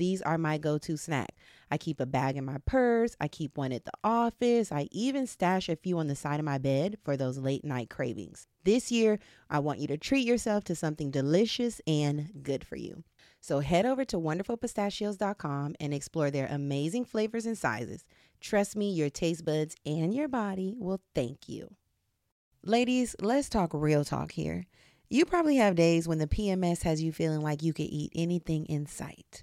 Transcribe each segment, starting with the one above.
these are my go to snack. I keep a bag in my purse, I keep one at the office, I even stash a few on the side of my bed for those late night cravings. This year, I want you to treat yourself to something delicious and good for you. So head over to wonderfulpistachios.com and explore their amazing flavors and sizes. Trust me, your taste buds and your body will thank you. Ladies, let's talk real talk here. You probably have days when the PMS has you feeling like you could eat anything in sight.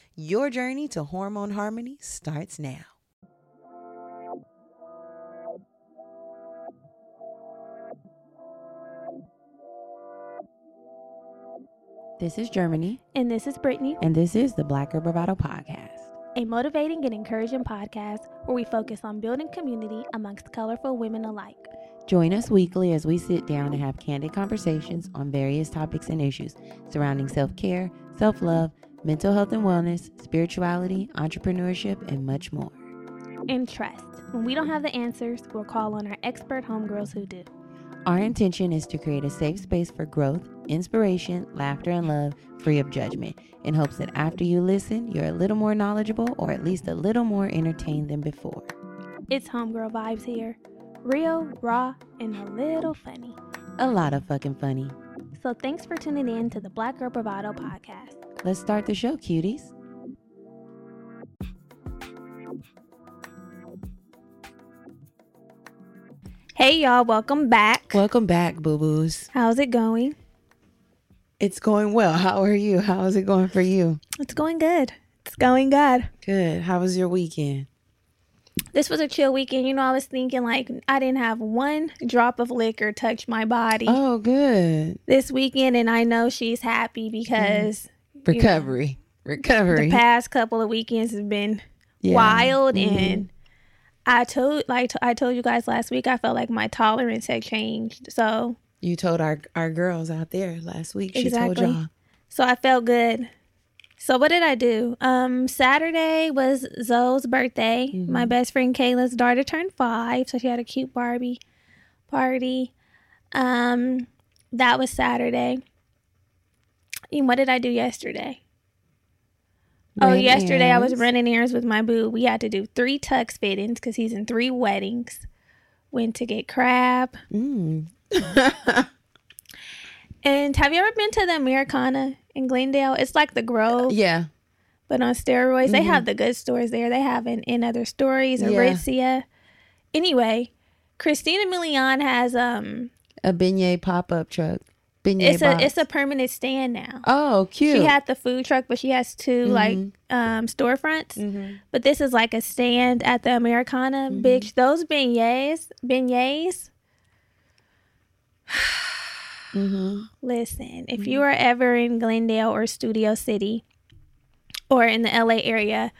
Your journey to hormone harmony starts now. This is Germani. And this is Brittany. And this is the Black Girl Bravado Podcast, a motivating and encouraging podcast where we focus on building community amongst colorful women alike. Join us weekly as we sit down and have candid conversations on various topics and issues surrounding self care, self love, mental health and wellness, spirituality, entrepreneurship, and much more. And trust. When we don't have the answers, we'll call on our expert homegirls who do. Our intention is to create a safe space for growth, inspiration, laughter, and love, free of judgment, in hopes that after you listen, you're a little more knowledgeable or at least a little more entertained than before. It's homegirl vibes here. Real, raw, and a little funny. A lot of fucking funny. So thanks for tuning in to the Black Girl Bravado podcast. Let's start the show, cuties. Hey, y'all, welcome back. Welcome back, boo boos. How's it going? It's going well. How are you? How is it going for you? It's going good. It's going good. Good. How was your weekend? this was a chill weekend. You know, I was thinking like I didn't have one drop of liquor touch my body Oh, good. this weekend, and I know she's happy because Recovery. Recovery. the past couple of weekends have been Yeah. wild, Mhm. and I told like I told you guys last week, I felt like my tolerance had changed. So You told our our girls out there last week. She Exactly. told y'all. so I felt good. So what did I do? Um, Saturday was Zoe's birthday. My Mhm. best friend Kayla's daughter turned five, so she had a cute Barbie party. Um, that was Saturday. And what did I do yesterday? Oh, yesterday I was running errands with my boo. We had to do three tux fittings because he's in three weddings. Went to get crab. Mm. And have you ever been to the Americana in Glendale? It's like the Grove, yeah. but on steroids. They Mhm. have the good stores there. They have in, in other stories, Yeah. Aritzia. Anyway, Christina Milian has um A beignet pop up truck. Beignet it's a it's a permanent stand now. Oh, cute. She had the food truck, but she has 2 like Mhm. um storefronts. Mhm. But this is like a stand at the Americana. Mhm. Bitch, those beignets, beignets. Mhm. Listen, if Mhm. you are ever in Glendale or Studio City or in the LA area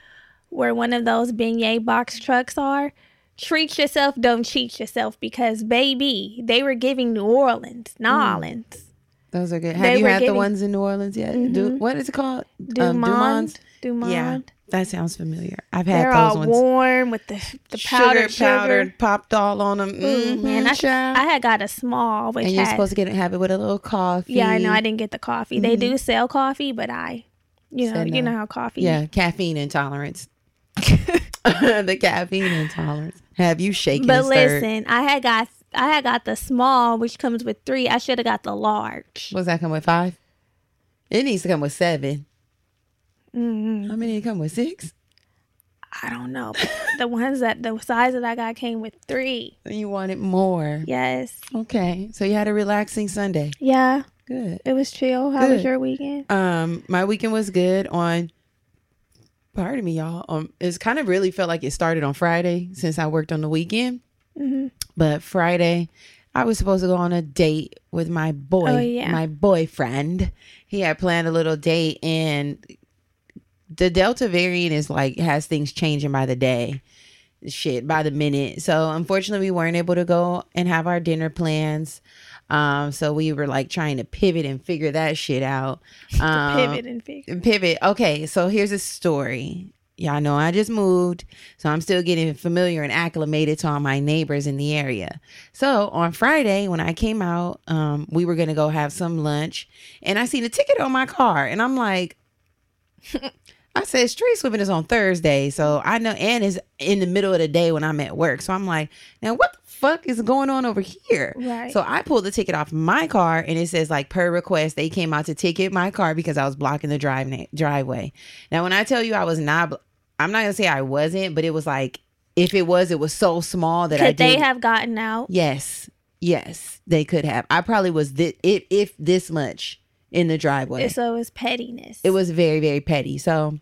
where one of those beignet box trucks are, treat yourself, don't cheat yourself because baby, they were giving New Orleans, New Mm. Orleans, Those are good. They Have you were had the ones in New Orleans yet? Du- Mhm. what is it called? Du Monde, Um? Du Monde. Yeah, That sounds familiar. I've had They're those all ones. warm with the the powdered sugar, powdered, popped all on them. Ooh, Mm, man, I. I had got a small, which and you're had, supposed to get it, have it with a little coffee. yeah, I know. I didn't get the coffee. They Mhm. do sell coffee, but I, you know, Said you no. know how coffee. Yeah, caffeine intolerance. the caffeine intolerance. Have you shaken But listen, I had got I had got the small, which comes with three. I should have got the large. What's that come with five? It needs to come with seven. mm How many come with? Six? I don't know. the ones that the size that I got came with three. You wanted more. Yes. Okay. So you had a relaxing Sunday. Yeah. Good. It was chill. How was your weekend? Um, my weekend was good on pardon me, y'all. Um, it's kind of really felt like it started on Friday since I worked on the weekend. Hmm But Friday, I was supposed to go on a date with my boy, Oh, yeah. my boyfriend. He had planned a little date, and the Delta variant is like has things changing by the day, shit by the minute. So unfortunately, we weren't able to go and have our dinner plans. Um, so we were like trying to pivot and figure that shit out. Um, Pivot and figure. pivot. Okay, so here's a story. Y'all know I just moved, so I'm still getting familiar and acclimated to all my neighbors in the area. So on Friday, when I came out, um, we were gonna go have some lunch, and I seen a ticket on my car, and I'm like, I said street sweeping is on Thursday, so I know, and it's in the middle of the day when I'm at work, so I'm like, now what the fuck is going on over here? Right. So I pulled the ticket off my car and it says like per request they came out to ticket my car because I was blocking the drive na- driveway. Now when I tell you I was not I'm not going to say I wasn't, but it was like if it was it was so small that I Could they have gotten out? Yes. Yes, they could have. I probably was this if if this much in the driveway. So it was pettiness. It was very, very petty. So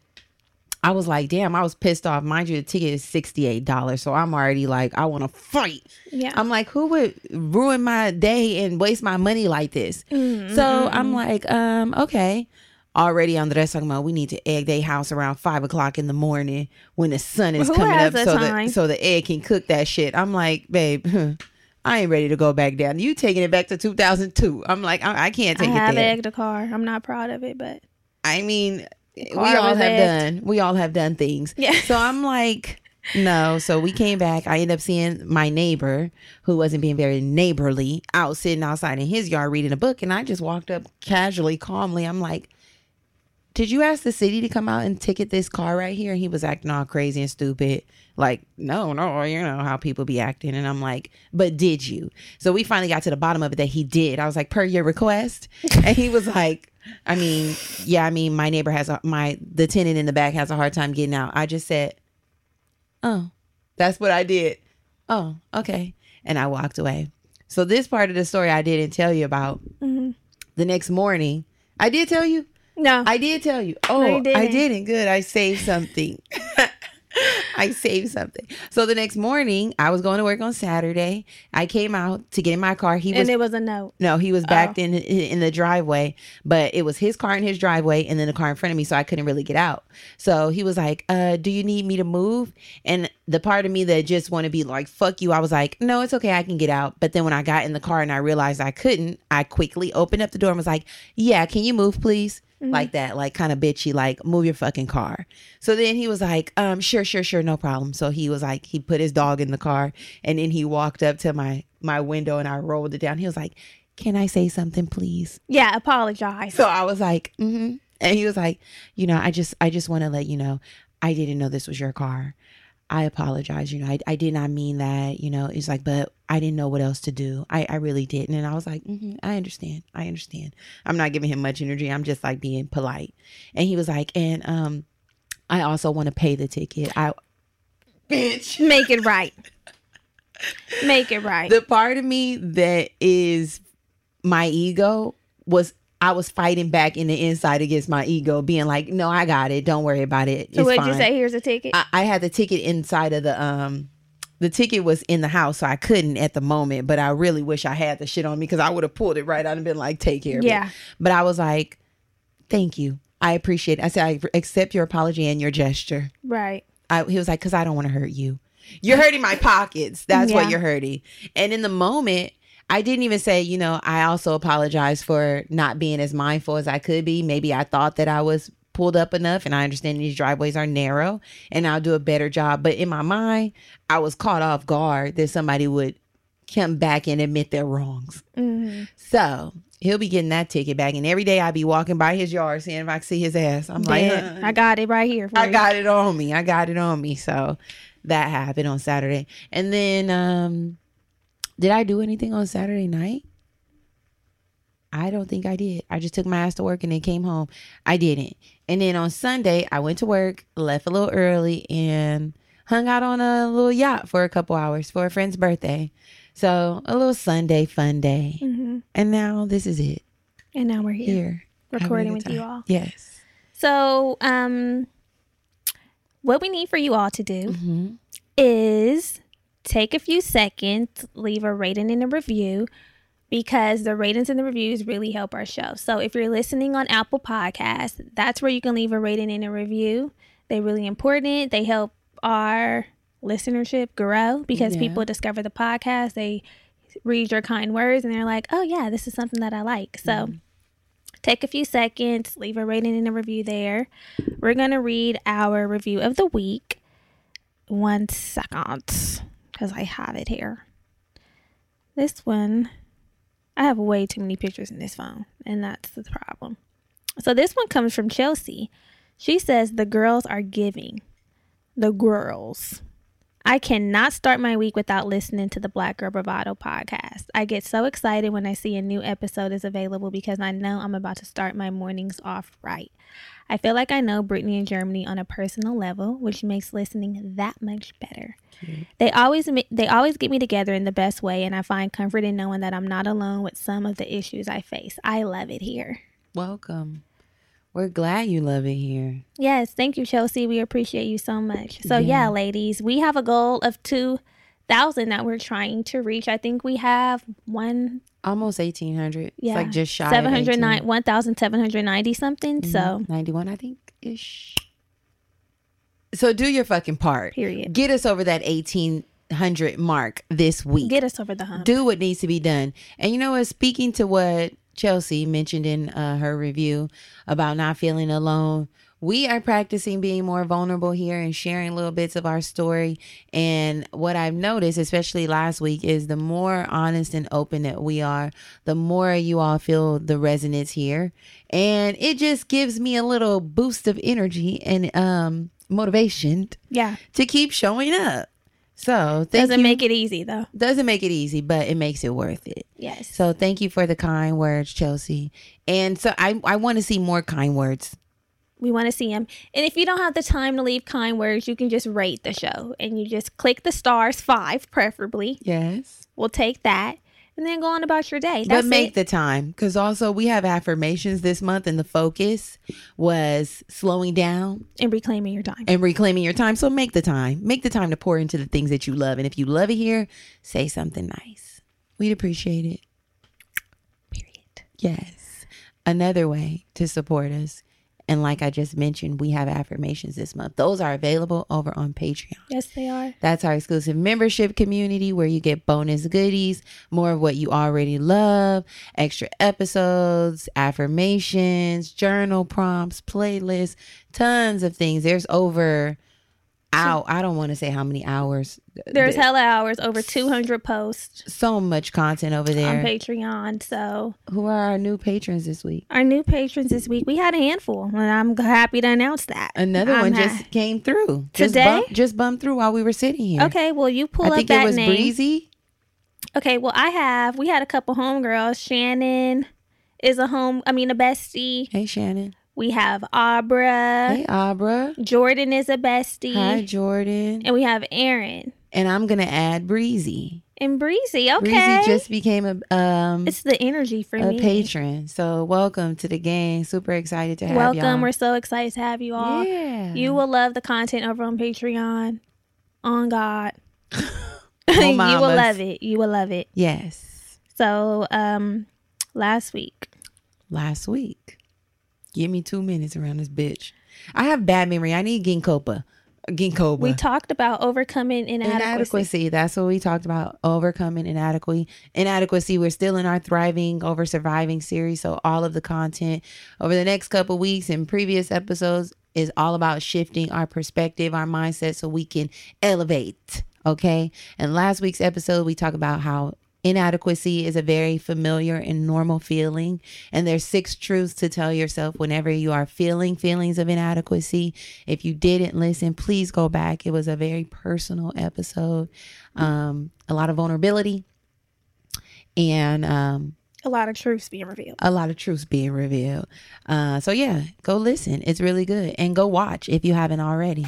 I was like, damn, I was pissed off. Mind you, the ticket is $68. So I'm already like, I want to fight. yeah. I'm like, who would ruin my day and waste my money like this? Mm, So I'm like, um, okay. Already Andres talking about we need to egg their house around five o'clock in the morning when the sun is Who coming up so time? that so the egg can cook that shit. I'm like, babe, I ain't ready to go back down. You taking it back to 2002. I'm like, I, I can't I take it I have there. egged a car. I'm not proud of it, but I mean, we all have egged. done. We all have done things. yeah. So I'm like, no. So we came back. I ended up seeing my neighbor who wasn't being very neighborly out sitting outside in his yard reading a book. And I just walked up casually, calmly. I'm like, did you ask the city to come out and ticket this car right here? And he was acting all crazy and stupid. Like, no, no, you know how people be acting. And I'm like, but did you? So we finally got to the bottom of it that he did. I was like, per your request. And he was like, I mean, yeah, I mean, my neighbor has a, my, the tenant in the back has a hard time getting out. I just said, oh, that's what I did. Oh, okay. And I walked away. So this part of the story I didn't tell you about. hmm The next morning, I did tell you. No. I did tell you. Oh, you I didn't. didn't. Good. I saved something. I saved something. So the next morning, I was going to work on Saturday. I came out to get in my car. He was and it was a note. no, he was backed in in the driveway, but it was his car in his driveway, and then the car in front of me, so I couldn't really get out. So he was like, uh, "Do you need me to move?" And the part of me that just want to be like, "Fuck you," I was like, "No, it's okay, I can get out." But then when I got in the car and I realized I couldn't, I quickly opened up the door and was like, "Yeah, can you move, please?" Like that, like kind of bitchy, like move your fucking car. So then he was like, um, sure, sure, sure, no problem. So he was like, he put his dog in the car and then he walked up to my my window and I rolled it down. He was like, Can I say something, please? Yeah, apologize. So I was like, mm-hmm. and he was like, you know, I just I just want to let you know, I didn't know this was your car. I apologize. You know, I, I did not mean that. You know, it's like, but I didn't know what else to do. I, I really didn't. And I was like, hmm I understand. I understand. I'm not giving him much energy. I'm just like being polite. And he was like, and um, I also want to pay the ticket. I, bitch. Make it right. Make it right. The part of me that is my ego was I was fighting back in the inside against my ego, being like, "No, I got it. Don't worry about it. so what'd you say? Here's a ticket. I, I had the ticket inside of the um the ticket was in the house, so I couldn't at the moment. But I really wish I had the shit on me because I would have pulled it right out and been like, "Take care." of it." Yeah. But I was like, "Thank you. I appreciate." it. I said, "I accept your apology and your gesture." right. I, he was like, "Cause I don't want to hurt you. You're hurting my pockets. That's what you're hurting." And in the moment. I didn't even say, you know, I also apologize for not being as mindful as I could be. Maybe I thought that I was pulled up enough and I understand these driveways are narrow and I'll do a better job. But in my mind, I was caught off guard that somebody would come back and admit their wrongs. hmm So he'll be getting that ticket back. And every day I be walking by his yard seeing if I can see his ass. I'm like, Yeah, I got it right here. For I you. got it on me. I got it on me. So that happened on Saturday. And then um did I do anything on Saturday night? I don't think I did. I just took my ass to work and then came home. I didn't. And then on Sunday, I went to work, left a little early, and hung out on a little yacht for a couple hours for a friend's birthday. So a little Sunday fun day. Mhm. And now this is it. And now we're here, Here. recording with you all. Yes. So, um, what we need for you all to do hmm is take a few seconds, leave a rating and a review because the ratings and the reviews really help our show. So if you're listening on Apple Podcasts, that's where you can leave a rating and a review. They're really important. They help our listenership grow because Yeah. people discover the podcast. They read your kind words and they're like, "Oh yeah, this is something that I like." So mm. take a few seconds, leave a rating and a review there. We're going to read our review of the week. One second, because I have it here. This one, I have way too many pictures in this phone, and that's the problem. So this one comes from Chelsea. She says, The girls are giving. The girls. I cannot start my week without listening to the Black Girl Bravado podcast. I get so excited when I see a new episode is available because I know I'm about to start my mornings off right. I feel like I know Brittany and Germani on a personal level, which makes listening that much better. They always they always get me together in the best way, and I find comfort in knowing that I'm not alone with some of the issues I face. I love it here. Welcome. We're glad you love it here. Yes, thank you, Chelsea. We appreciate you so much. So Yeah. yeah, ladies, we have a goal of two thousand that we're trying to reach. I think we have one Almost 1800. Yeah. It's like just shy seven hundred 18. nine one thousand seven hundred ninety something. So Mhm. 91, I think, ish. So do your fucking part. period. Get us over that 1800 mark this week. Get us over the hump. do what needs to be done. And you know what? Speaking to what Chelsea mentioned in uh, her review about not feeling alone, we are practicing being more vulnerable here and sharing little bits of our story. And what I've noticed, especially last week, is the more honest and open that we are, the more you all feel the resonance here. And it just gives me a little boost of energy and um, motivation yeah, to keep showing up. So thank doesn't you make it easy though. doesn't make it easy, but it makes it worth it. Yes. So thank you for the kind words, Chelsea. And so I, I want to see more kind words. We want to see them. And if you don't have the time to leave kind words, you can just rate the show and you just click the stars, five preferably. Yes. We'll take that. and then go on about your day. but make it. the time because also we have affirmations this month and the focus was slowing down and reclaiming your time. and reclaiming your time so make the time make the time to pour into the things that you love and if you love it here say something nice we'd appreciate it Period. yes another way to support us and like i just mentioned we have affirmations this month those are available over on patreon Yes, they are. that's our exclusive membership community where you get bonus goodies, more of what you already love, extra episodes, affirmations, journal prompts, playlists, tons of things. There's over out I don't want to say how many hours. There's There- hella hours, over 200 posts so much content over there on. Patreon. So, Who are our new patrons this week? our new patrons this week, we had a handful, and I'm happy to announce that. Another I'm one ha- just came through. Just Today? bumped, just bumped through while we were sitting here. Okay, well, you pull I up think that it was name. Breezy. Okay, well, I have. We had a couple homegirls. Shannon is a home. I mean, a bestie. Hey Shannon. We have Abra. Hey Abra. Jordan is a bestie. Hi Jordan. And we have Aaron and I'm gonna add Breezy. and Breezy. Okay, Breezy just became a um it's the energy for a me. patron. So welcome to the gang. Super excited to have Welcome. We're so excited to have you all. yeah. You will love the content over on Patreon. On God. Oh, you will love it. You will love it. yes. So, um, last week, Last week. Give me two minutes around this bitch. I have bad memory. I need ginkgopa. Ginkgoba. we talked about overcoming inadequacy. inadequacy. That's what we talked about. Overcoming inadequacy. Inadequacy. We're still in our thriving over surviving series. So all of the content over the next couple weeks and previous episodes is all about shifting our perspective, our mindset, so we can elevate. Okay. And last week's episode, we talk about how inadequacy is a very familiar and normal feeling and there's six truths to tell yourself whenever you are feeling feelings of inadequacy. If you didn't listen please go back. It was a very personal episode um, a lot of vulnerability and um, A lot of truths being revealed. a lot of truths being revealed. Uh, so yeah go listen. It's really good. And go watch if you haven't already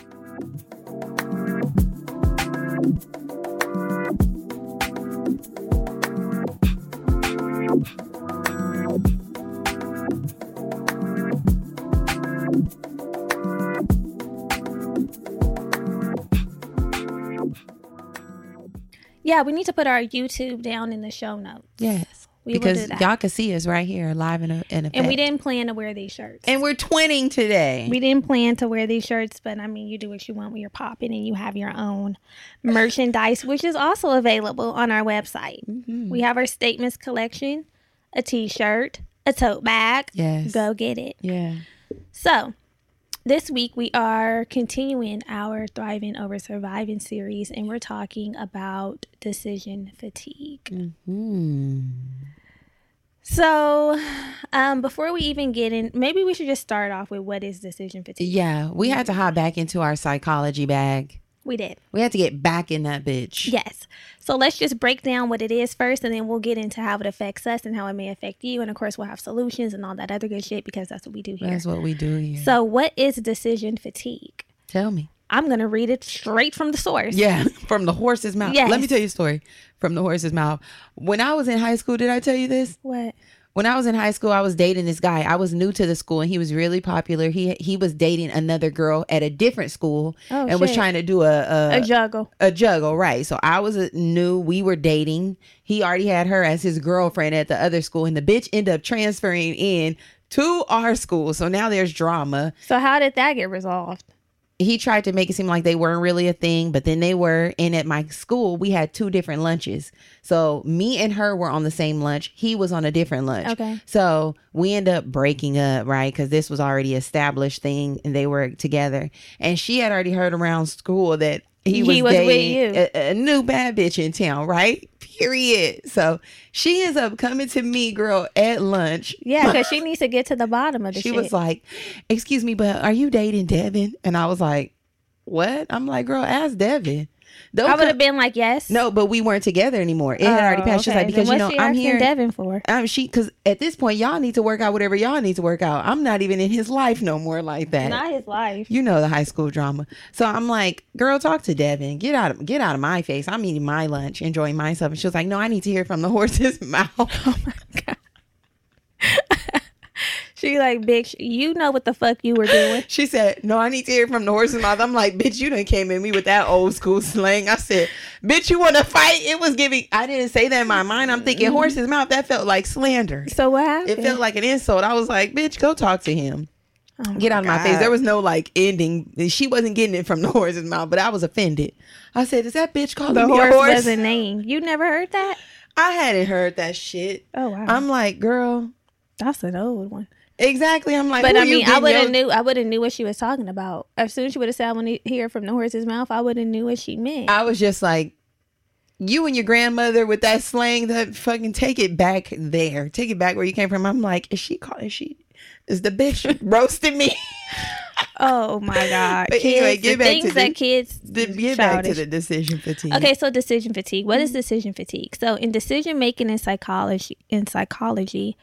Yeah, we need to put our YouTube down in the show notes. yes We will because do that. y'all can see us right here live in a, in effect. And we didn't plan to wear these shirts. and we're twinning today we didn't plan to wear these shirts, but I mean, you do what you want when you're popping and you have your own merchandise, which is also available on our website. Mhm. We have our statements collection, a t shirt, a tote bag. yes Go get it. yeah So, this week we are continuing our Thriving Over Surviving series, and we're talking about decision fatigue. hmm So, um, before we even get in, maybe we should just start off with what is decision fatigue. Yeah, we had to hop back into our psychology bag. We did. We had to get back in that bitch. Yes. So let's just break down what it is first, and then we'll get into how it affects us and how it may affect you. And of course, we'll have solutions and all that other good shit because that's what we do here. That's what we do here. So, what is decision fatigue? Tell me. I'm going to read it straight from the source. Yeah, from the horse's mouth. Yes. Let me tell you a story from the horse's mouth. When I was in high school, did I tell you this? What? When I was in high school, I was dating this guy. I was new to the school and he was really popular. He he was dating another girl at a different school Oh, and was trying to do a a, A juggle. a juggle, right? So I was a, new. We were dating. He already had her as his girlfriend at the other school, and the bitch ended up transferring in to our school. So now there's drama. So, how did that get resolved? He tried to make it seem like they weren't really a thing, but then they were. And at my school, we had two different lunches. So me and her were on the same lunch. He was on a different lunch. Okay. So we end up breaking up, right? Because this was already established thing, and they were together. And she had already heard around school that he He was, was with dating you. A, a new bad bitch in town, right? Period. So she ends up coming to me, girl, at lunch. Yeah, because she needs to get to the bottom of the she shit. was like, "Excuse me, but are you dating Devin?" And I was like, "What?" I'm like, "Girl, ask Devin." Don't I would have been like, yes. no, but we weren't together anymore. It had already Oh, passed. She's like, because you know, I'm here. Devin for. Um, she because at this point, y'all need to work out whatever y'all need to work out. I'm not even in his life no more like that. Not his life. you know the high school drama. So I'm like, girl, talk to Devin. Get out of get out of my face. I'm eating my lunch, enjoying myself. And she was like, no, I need to hear from the horse's mouth. Oh my god. she like, bitch, you know what the fuck you were doing. She said, no, I need to hear from the horse's mouth. I'm like, bitch, you done came at me with that old school slang. I said, bitch, you want to fight? It was giving. I didn't say that in my mind. I'm thinking mm-hmm. horse's mouth. That felt like slander. So what happened? It felt like an insult. I was like, bitch, go talk to him. Oh Get out of my face. There was no like ending. She wasn't getting it from the horse's mouth, but I was offended. I said, "Is that bitch calling the horse, a horse?" doesn't name. You never heard that? I hadn't heard that shit. Oh wow. I'm like, girl, That's an old one. Exactly. I'm like, But I mean, I would have knew. I would have knew what she was talking about. As soon as she would have said, "I want to hear from the horse's mouth," I would have knew what she meant. I was just like, you and your grandmother with that slang. That fucking take it back there. Take it back where you came from. I'm like, is she calling? Is she? Is the bitch roasting me? oh my god. But anyway, kids, get the back to things the- that kids The- Get back to the decision fatigue. Okay, so decision fatigue. What is mm-hmm. decision fatigue? So in decision making in psychology in psychology,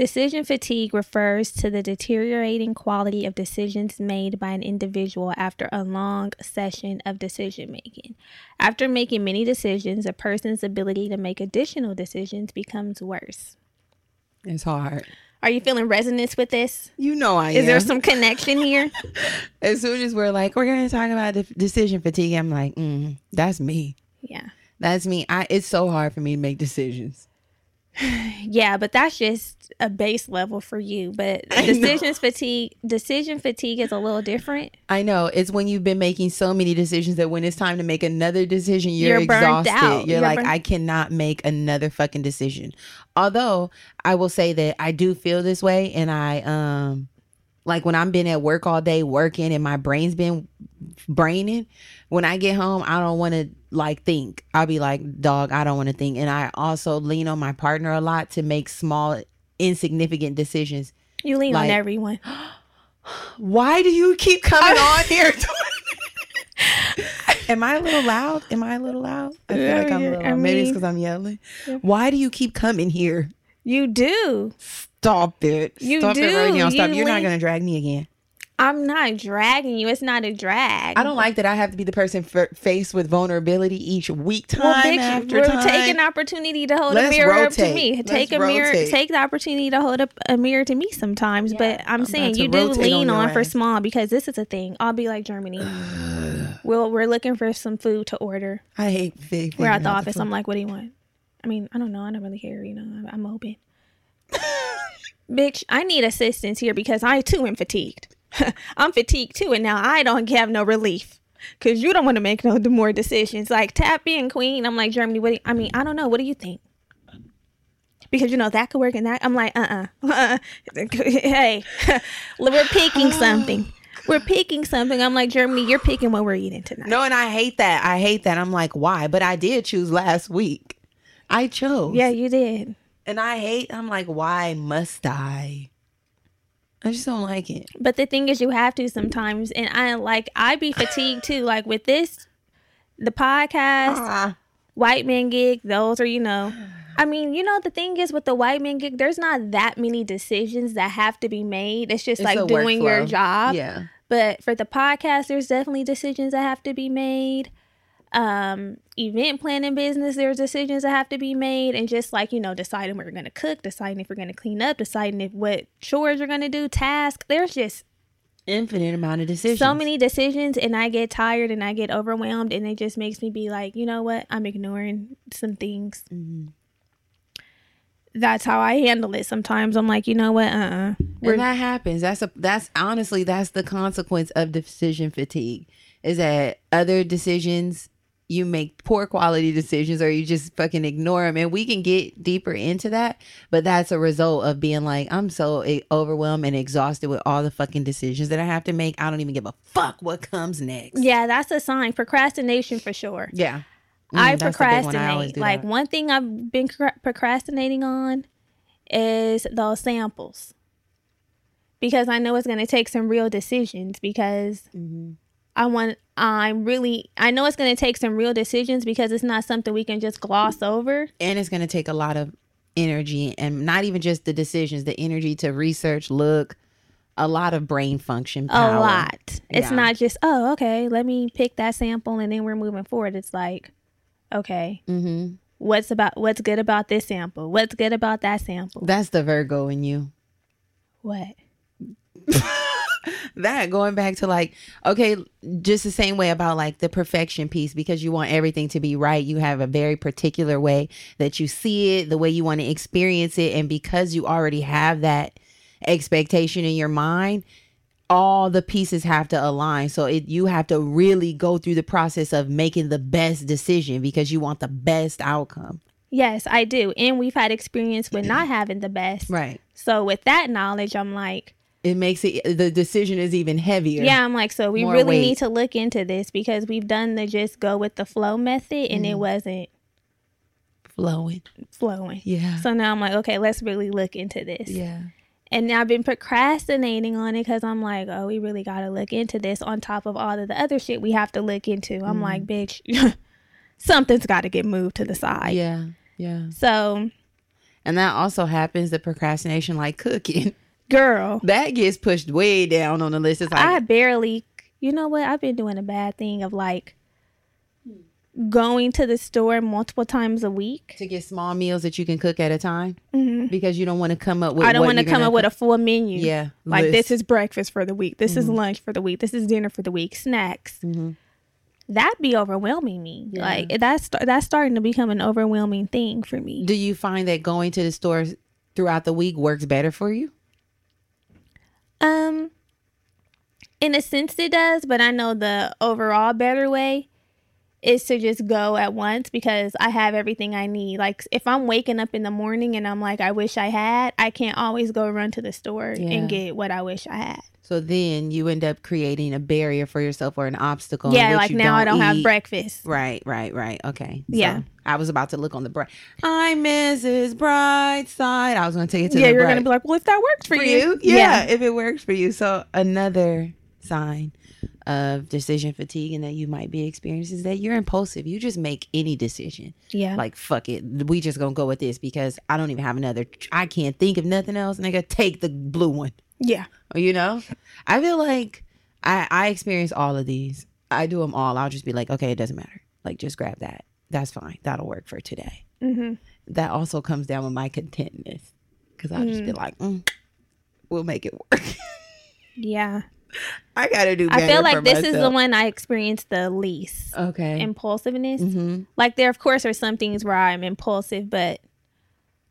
decision fatigue refers to the deteriorating quality of decisions made by an individual after a long session of decision making. After making many decisions, a person's ability to make additional decisions becomes worse. It's hard. Are you feeling resonance with this? You know I Is am. there some connection here? as soon as we're like, we're gonna talk about de- decision fatigue, I'm like, mm, that's me. Yeah. That's me. I. It's so hard for me to make decisions. Yeah, but that's just a base level for you. But decisions fatigue, decision fatigue is a little different. I know it's when you've been making so many decisions that when it's time to make another decision, you're, You're exhausted. You're, You're like, I cannot make another fucking decision. Although I will say that I do feel this way, and I um, like when I'm been at work all day working, and my brain's been braining. When I get home, I don't want to like think. I'll be like, dog, I don't want to think. And I also lean on my partner a lot to make small, insignificant decisions. You lean Like- on everyone. Why do you keep coming on here? Am I a little loud? Am I a little loud? I feel like I'm a little I loud. Maybe it's because I'm yelling. Why do you keep coming here? You do. Stop it. You Stop it right do. now. Stop. You You're not going to drag me again. I'm not dragging you. It's not a drag. I don't like that I have to be the person f- faced with vulnerability each week, time Well, bitch, after we're time. taking opportunity to hold Let's a mirror up to me. Let's take a mirror. Take the opportunity to hold up a mirror to me sometimes. but I'm, I'm saying you do rotate on lean on, for small because this is a thing. I'll be like Germani. well, we're looking for some food to order. I hate fig- We're at figuring the office. food. I'm like, what do you want? I mean, I don't know. I don't really care. You know, I'm, I'm open. Bitch, I need assistance here because I too am fatigued. I'm fatigued too, and now I don't have no relief because you don't want to make no more decisions. Like tap in, queen. I'm like Germani. What? You, I mean, I don't know. What do you think? Because you know that could work and that. I'm like, uh, uh hey, we're picking something. We're picking something. I'm like Germani. You're picking what we're eating tonight. No, and I hate that. I hate that. I'm like, why? But I did choose last week. I chose. Yeah, you did. And I hate, I'm like, why must I? I just don't like it. But the thing is, you have to sometimes, and I like I be fatigued too. Like with this, the podcast, Ah, white man gig. Those are you know. I mean, you know, the thing is with the white man gig, there's not that many decisions that have to be made. It's just It's like a doing your job. yeah. But for the podcast, there's definitely decisions that have to be made. Um, event planning business, there's decisions that have to be made, and just like you know, deciding what we're gonna cook, deciding if we're gonna clean up, deciding if what chores you're gonna do, task. There's just Infinite amount of decisions. so many decisions and I get tired and I get overwhelmed and it just makes me be like, you know what? I'm ignoring some things. Mhm. That's how I handle it. Sometimes I'm like, you know what? Uh-uh. We're, that happens. That's a that's honestly that's the consequence of decision fatigue. Is that other decisions you make poor quality decisions or you just fucking ignore them and we can get deeper into that but that's a result of being like i'm so overwhelmed and exhausted with all the fucking decisions that i have to make i don't even give a fuck what comes next yeah, that's a sign. Procrastination for sure. yeah I Mm, that's the one. I procrastinate. do like that. one thing I've been cr- procrastinating on is those samples. Because I know it's going to take some real decisions because Mhm. I want I'm really I know it's going to take some real decisions because it's not something we can just gloss over. And it's going to take a lot of energy and not even just the decisions, the energy to research, look, a lot of brain function power. A lot. It's not just, oh, okay, let me pick that sample and then we're moving forward. It's like, okay, Mhm. what's about what's good about this sample? What's good about that sample? That's the Virgo in you. What? that going back to like okay just the same way about like the perfection piece because you want everything to be right you have a very particular way that you see it the way you want to experience it and because you already have that expectation in your mind all the pieces have to align so it you have to really go through the process of making the best decision because you want the best outcome Yes, I do. And we've had experience with not having the best. right So with that knowledge, I'm like, it makes it the decision is even heavier yeah, I'm like, so we More really weight. need to look into this because we've done the just go with the flow method and Mm-hmm. it wasn't flowing flowing. yeah So now I'm like, okay, let's really look into this. yeah And now I've been procrastinating on it because I'm like, oh, we really got to look into this on top of all of the other shit we have to look into. I'm like, bitch, something's got to get moved to the side. yeah yeah So, And that also happens the procrastination like cooking. girl, That gets pushed way down on the list. It's like I barely, you know what? I've been doing a bad thing of like going to the store multiple times a week. to get small meals that you can cook at a time hmm because you don't want to come up with I don't want to come up with a full menu. yeah Like list. this is breakfast for the week. This is Mhm. lunch for the week. This is dinner for the week. Snacks. Mhm. That be overwhelming me. Yeah. Like that's that's starting to become an overwhelming thing for me. Do you find that going to the store throughout the week works better for you? Um, in a sense, it does, but I know the overall better way is to just go at once because I have everything I need. Like if I'm waking up in the morning and I'm like, I wish I had, I can't always go run to the store Yeah. and get what I wish I had. So then you end up creating a barrier for yourself or an obstacle. yeah, like now I don't have breakfast. Right, right, right. Okay. So Yeah. I was about to look on the bright. I'm Mrs. Brightside. I was going to take it to Yeah, you're gonna be like, well, if that works for, for you, you. Yeah, if it works for you. So another sign of decision fatigue and that you might be experiencing is that you're impulsive. You just make any decision. yeah, Like fuck it, we just gonna go with this because I don't even have another. I can't think of nothing else. Nigga, take the blue one. Yeah, You know, I feel like I I experience all of these. I do them all. I'll just be like, okay, it doesn't matter. Like just grab that. That's fine. That'll work for today. hmm That also comes down with my contentness because I'll just be like, mm, we'll make it work. yeah. I gotta do. I feel like this is the one I experienced the least Okay. impulsiveness. hmm like there of course are some things where i'm impulsive but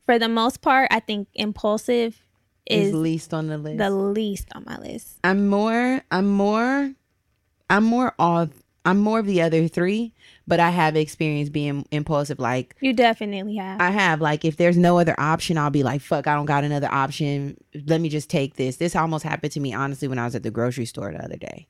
for the most part i think impulsive Is is least on the list. the least on my list I'm more. I'm more. I'm more of. I'm more of the other three, but I have experience being impulsive. Like you definitely have I have. Like if there's no other option, I'll be like, "Fuck, I don't got another option. Let me just take this." This almost happened to me honestly when I was at the grocery store the other day.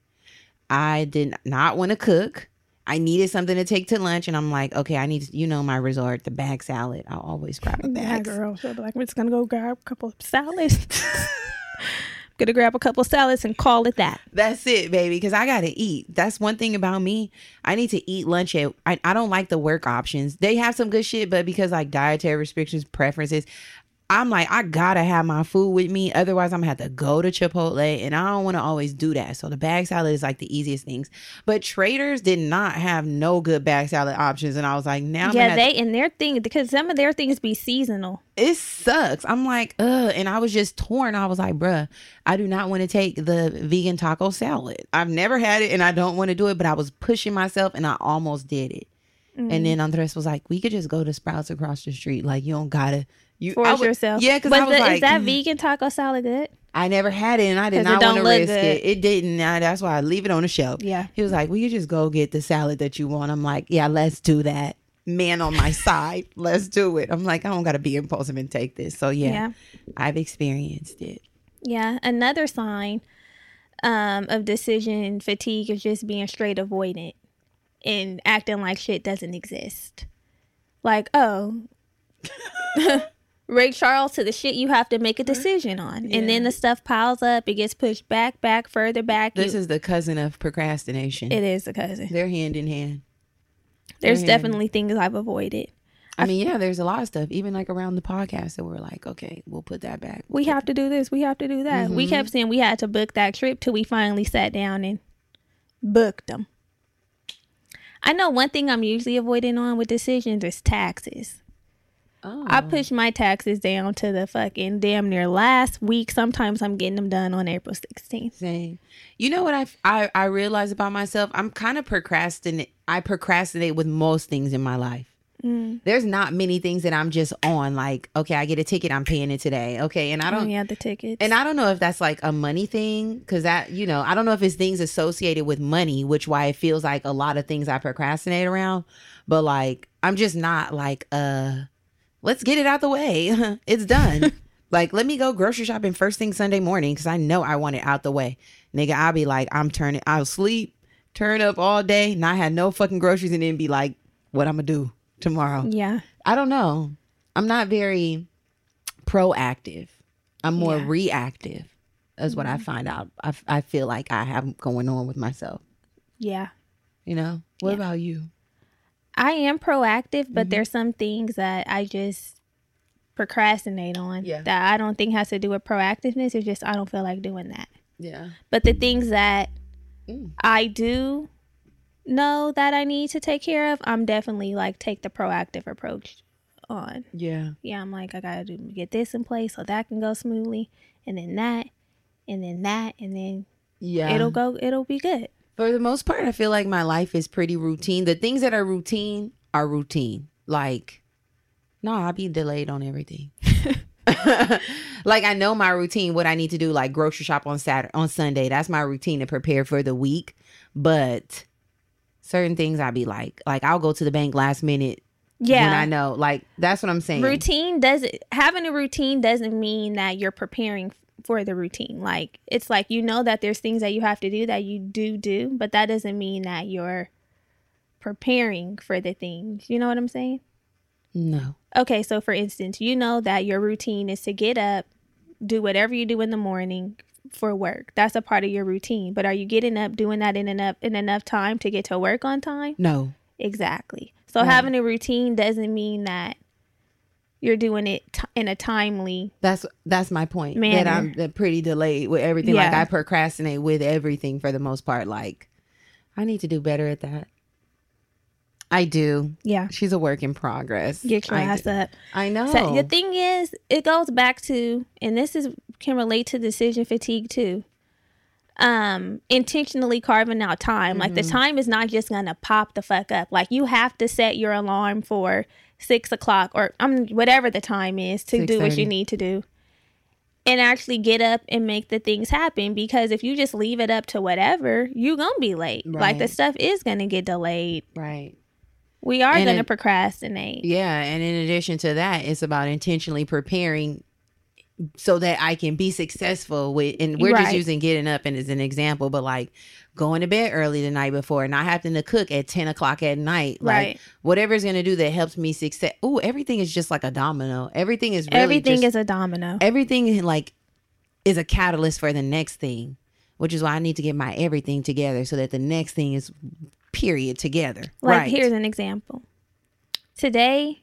I did not want to cook. I needed something to take to lunch, and I'm like, okay, I need, you know, my resort, the bag salad. I'll always grab a yeah bag. girl she'll be like we're just gonna go grab a couple of salads gonna grab a couple of salads and call it that That's it, baby. Because I gotta eat. That's one thing about me. I need to eat lunch at. I, I don't like the work options. They have some good shit, but because like dietary restrictions, preferences, I'm like I gotta have my food with me. Otherwise, I'm gonna have to go to Chipotle, and I don't want to always do that. So the bag salad is like the easiest things. But traders did not have no good bag salad options, and I was like, now I'm yeah they and their thing because some of their things be seasonal it sucks. I'm like, ugh. And I was just torn. I was like, bruh, I do not want to take the vegan taco salad. I've never had it and I don't want to do it, but I was pushing myself and I almost did it. Mm-hmm. And then Andres was like, we could just go to Sprouts across the street. Like, you don't gotta. You force would- yourself Yeah, because Was I was the- like, is that mm, vegan taco salad good I never had it and I did not want to risk good. it. It didn't. I, that's why I leave it on the shelf. yeah He was like, "Well, you just go get the salad that you want." I'm like, "Yeah, let's do that." Man on my side, let's do it. I'm like, I don't gotta be impulsive and take this. So yeah, Yeah. I've experienced it. Yeah, another sign um, of decision fatigue is just being straight avoidant and acting like shit doesn't exist. Like, oh, Ray Charles to the shit you have to make a decision on. And then the stuff piles up, it gets pushed back, back, further back. This You- is the cousin of procrastination. it is a cousin. They're hand in hand. There's Yeah. definitely things I've avoided. I mean, yeah, there's a lot of stuff, even like around the podcast that we're like, okay, we'll put that back. We have to do this, we have to do that. We Mhm. kept saying we had to book that trip till we finally sat down and booked them. I know one thing I'm usually avoiding on with decisions is taxes. Oh. I push my taxes down to the fucking damn near last week. Sometimes I'm getting them done on April 16th. Same. You know what I, I I realize about myself? I'm kind of procrastinate. I procrastinate with most things in my life. Mm. There's not many things that I'm just on. Like, okay, I get a ticket, I'm paying it today. Okay, and I don't. Oh, yeah, the tickets. And I don't know if that's like a money thing, because that you know I don't know if it's things associated with money, which why it feels like a lot of things I procrastinate around. But like I'm just not like uh, let's get it out the way. it's done. like let me go grocery shopping first thing Sunday morning because I know I want it out the way. Nigga, I'll be like I'm turning. I'll sleep, turn up all day, not have no fucking groceries, and then be like, what I'm gonna do tomorrow. yeah. I don't know. I'm not very proactive. I'm more Yeah. reactive. That's what I mm-hmm. find out. I, I feel like I have going on with myself. Yeah. You know. What Yeah. about you? I am proactive, but Mhm. there's some things that I just procrastinate on Yeah. that I don't think has to do with proactiveness. It's just I don't feel like doing that. Yeah. But the things that Mm. I do know that I need to take care of, I'm definitely like take the proactive approach on. Yeah. Yeah, I'm like I gotta do get this in place so that can go smoothly, and then that, and then that, and then Yeah. it'll go. It'll be good. For the most part, I feel like my life is pretty routine. The things that are routine are routine. Like, no, I'll be delayed on everything. like I know my routine, what I need to do, like grocery shop on Saturday, on Sunday. That's my routine to prepare for the week. But certain things I'll be like, like I'll go to the bank last minute Yeah, when I know. Like that's what I'm saying. routine doesn't having a routine doesn't mean that you're preparing for the routine like it's like you know that there's things that you have to do that you do do but that doesn't mean that you're preparing for the things you know what i'm saying No. okay so for instance you know that your routine is to get up do whatever you do in the morning for work that's a part of your routine but are you getting up doing that in enough in enough time to get to work on time No. Exactly. So Right. having a routine doesn't mean that you're doing it t- in a timely. That's that's my point. That I'm uh, pretty delayed with everything. Like Yeah. I procrastinate with everything for the most part. Like I need to do better at that. I do. Yeah. She's a work in progress. Get your I ass do. up. I know. So the thing is, it goes back to, and this is can relate to decision fatigue too. Um, intentionally carving out time. Like the Mhm. time is not just gonna pop the fuck up. Like you have to set your alarm for six o'clock or um whatever the time is to do what you need to do. And actually get up and make the things happen because if you just leave it up to whatever, you're gonna be late. Like the stuff is gonna get delayed. right. We are And gonna it- procrastinate. Yeah, and in addition to that, it's about intentionally preparing so that I can be successful with and we're just using getting up and as an example, but like going to bed early the night before, not having to cook at ten o'clock at night. Like Right. whatever's gonna do that helps me success. Oh, everything is just like a domino. Everything is really Everything just- is a domino. everything like is a catalyst for the next thing, which is why I need to get my everything together so that the next thing is period together. Like right. here's an example. Today,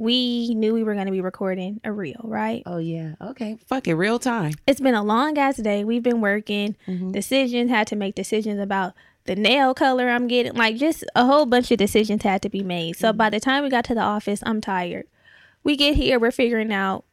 we knew we were going to be recording a reel, right? oh yeah. Okay. Fuck it. Real time. It's been a long ass day. We've been working. Mhm. Decisions had to make decisions about the nail color I'm getting. Like just a whole bunch of decisions had to be made. So by the time we got to the office, I'm tired. We get here, we're figuring out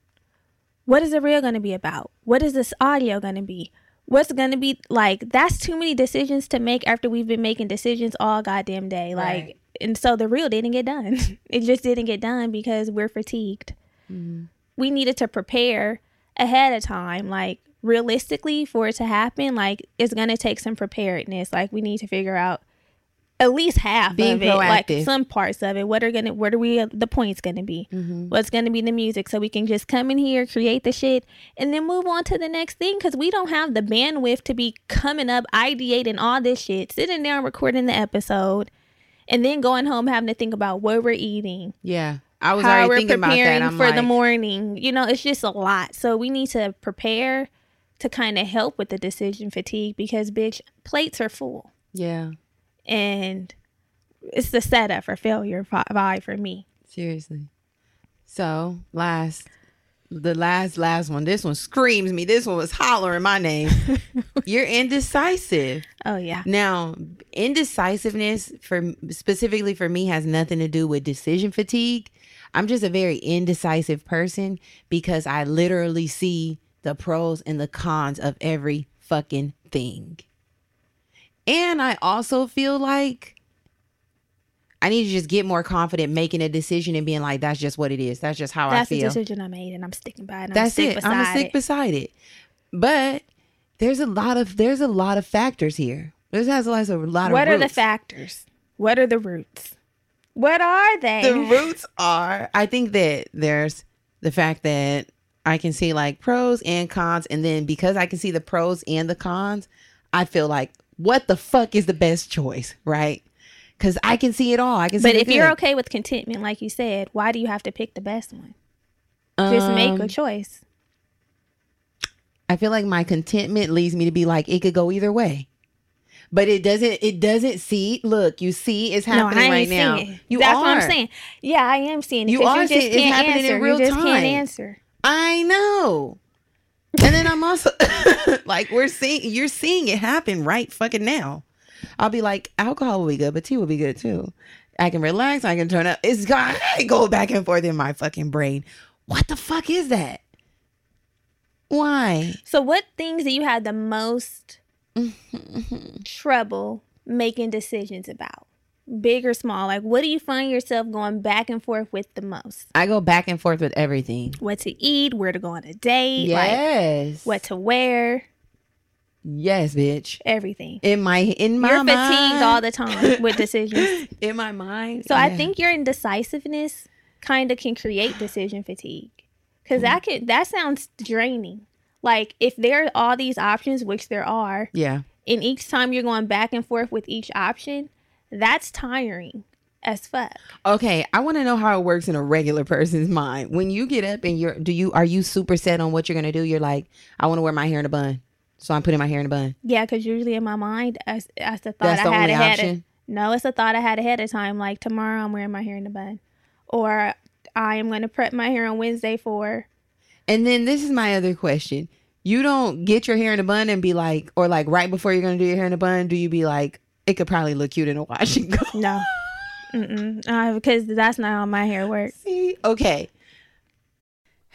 what is the reel going to be about? What is this audio going to be? What's going to be like? That's too many decisions to make after we've been making decisions all goddamn day. Like, Right. And so the real didn't get done. it just didn't get done because we're fatigued. Mhm. We needed to prepare ahead of time. Like, realistically, for it to happen, like, it's going to take some preparedness. Like, we need to figure out at least half Being of it, like some parts of it. What are gonna, what are we, the points gonna be? Mhm. what's going to be the music so we can just come in here create the shit and then move on to the next thing because we don't have the bandwidth to be coming up ideating all this shit sitting down recording the episode and then going home having to think about what we're eating Yeah. I was how already we're thinking about that. preparing I'm for the like, morning. You know, it's just a lot. So we need to prepare to kind of help with the decision fatigue because bitch plates are full Yeah, and it's the setup for failure vi- vibe for me. seriously. So last, the last last one. This one screams me. This one was hollering my name. You're indecisive. Oh yeah. Now, indecisiveness for specifically for me has nothing to do with decision fatigue. I'm just a very indecisive person because I literally see the pros and the cons of every fucking thing. And I also feel like I need to just get more confident making a decision and being like, that's just what it is. That's just how That's I the feel. decision I made and I'm sticking by it. That's it. I'm beside stick it. beside it. But there's a lot of there's a lot of factors here. This has a lot of a What of are the factors? What are the roots? What are they? The roots are I think that there's the fact that I can see like pros and cons, and then because I can see the pros and the cons, I feel like what the fuck is the best choice, right? Because I can see it all. I can see. but if you're okay with contentment, like you said, why do you have to pick the best one? Just make a Um, choice. I feel like my contentment leads me to be like it could go either way. But it doesn't it doesn't see look, you see it's No, happening I right now. it. You That's are. what I'm saying. Yeah, I am seeing it. You are you just seeing- it's happening in answer. real you just time. can't answer. I know. And then I'm also like we're seeing you're seeing it happen right fucking now. I'll be like, alcohol will be good, but tea will be good too. I can relax, I can turn up. It's I go back and forth in my fucking brain. What the fuck is that? Why? So, what things do you have the most mm-hmm. trouble making decisions about? Big or small? Like, what do you find yourself going back and forth with the most? I go back and forth with everything. What to eat? Where to go on a date? Like, Yes. what to wear? Yes, bitch. Everything. In my in my You're fatigued all the time with decisions. in my mind. So I think your indecisiveness kind of can create decision fatigue. Cause hmm. that could that sounds draining. Like if there are all these options, which there are, yeah. and each time you're going back and forth with each option, that's tiring as fuck. Okay, I want to know how it works in a regular person's mind. When you get up and you're, do you are you super set on what you're gonna do? You're like, I want to wear my hair in a bun, so I'm putting my hair in a bun. Yeah, because usually in my mind, that's, that's the thought That's the I had only ahead. Of, no, it's a thought I had ahead of time. Like tomorrow, I'm wearing my hair in a bun, or I am going to prep my hair on Wednesday for. And then this is my other question: You don't get your hair in a bun and be like, or like right before you're gonna do your hair in a bun, do you be like, it could probably look cute in a wash and go? No, Mm-mm. Uh, because that's not how my hair works. See, okay.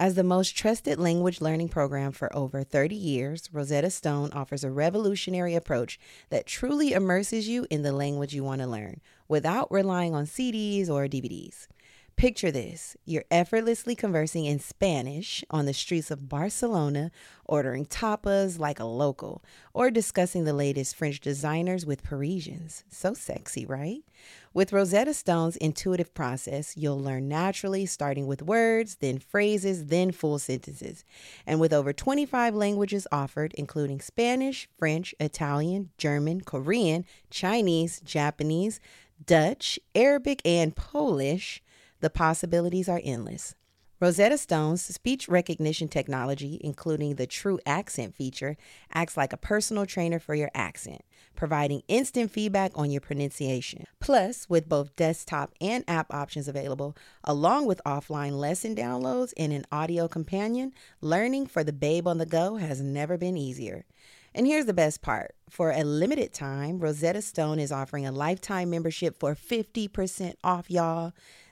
As the most trusted language learning program for over 30 years, Rosetta Stone offers a revolutionary approach that truly immerses you in the language you want to learn without relying on CDs or DVDs. Picture this you're effortlessly conversing in Spanish on the streets of Barcelona, ordering tapas like a local, or discussing the latest French designers with Parisians. So sexy, right? With Rosetta Stone's intuitive process, you'll learn naturally, starting with words, then phrases, then full sentences. And with over 25 languages offered, including Spanish, French, Italian, German, Korean, Chinese, Japanese, Dutch, Arabic, and Polish, the possibilities are endless. Rosetta Stone's speech recognition technology, including the True Accent feature, acts like a personal trainer for your accent, providing instant feedback on your pronunciation. Plus, with both desktop and app options available, along with offline lesson downloads and an audio companion, learning for the babe on the go has never been easier. And here's the best part for a limited time, Rosetta Stone is offering a lifetime membership for 50% off, y'all.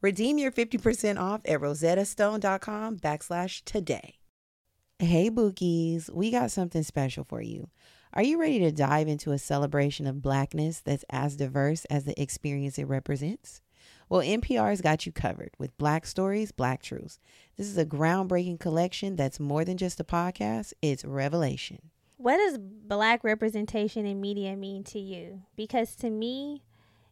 Redeem your 50% off at rosettastone.com backslash today. Hey, Bookies, we got something special for you. Are you ready to dive into a celebration of blackness that's as diverse as the experience it represents? Well, NPR's got you covered with Black Stories, Black Truths. This is a groundbreaking collection that's more than just a podcast, it's revelation. What does black representation in media mean to you? Because to me,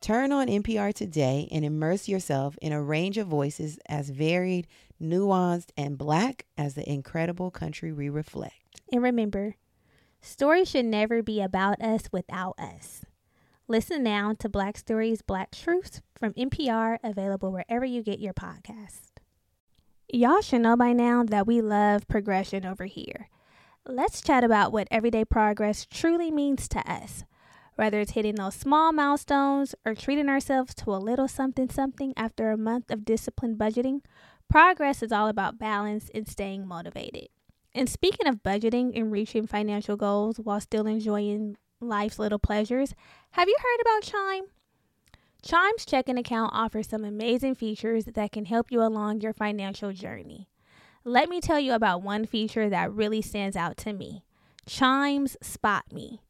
Turn on NPR today and immerse yourself in a range of voices as varied, nuanced, and black as the incredible country we reflect. And remember, stories should never be about us without us. Listen now to Black Stories, Black Truths from NPR, available wherever you get your podcast. Y'all should know by now that we love progression over here. Let's chat about what everyday progress truly means to us whether it's hitting those small milestones or treating ourselves to a little something something after a month of disciplined budgeting, progress is all about balance and staying motivated. And speaking of budgeting and reaching financial goals while still enjoying life's little pleasures, have you heard about Chime? Chime's checking account offers some amazing features that can help you along your financial journey. Let me tell you about one feature that really stands out to me Chime's Spot Me.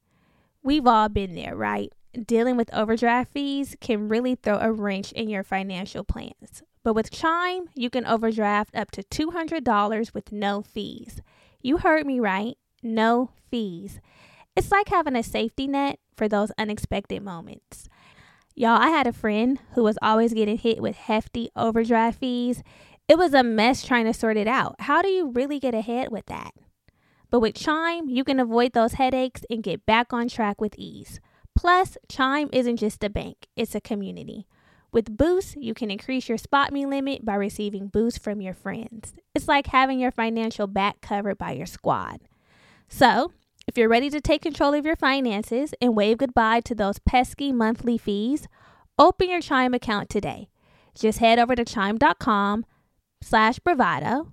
We've all been there, right? Dealing with overdraft fees can really throw a wrench in your financial plans. But with Chime, you can overdraft up to $200 with no fees. You heard me right. No fees. It's like having a safety net for those unexpected moments. Y'all, I had a friend who was always getting hit with hefty overdraft fees. It was a mess trying to sort it out. How do you really get ahead with that? But with Chime, you can avoid those headaches and get back on track with ease. Plus, Chime isn't just a bank, it's a community. With Boost, you can increase your spot me limit by receiving boosts from your friends. It's like having your financial back covered by your squad. So, if you're ready to take control of your finances and wave goodbye to those pesky monthly fees, open your Chime account today. Just head over to chime.com slash bravado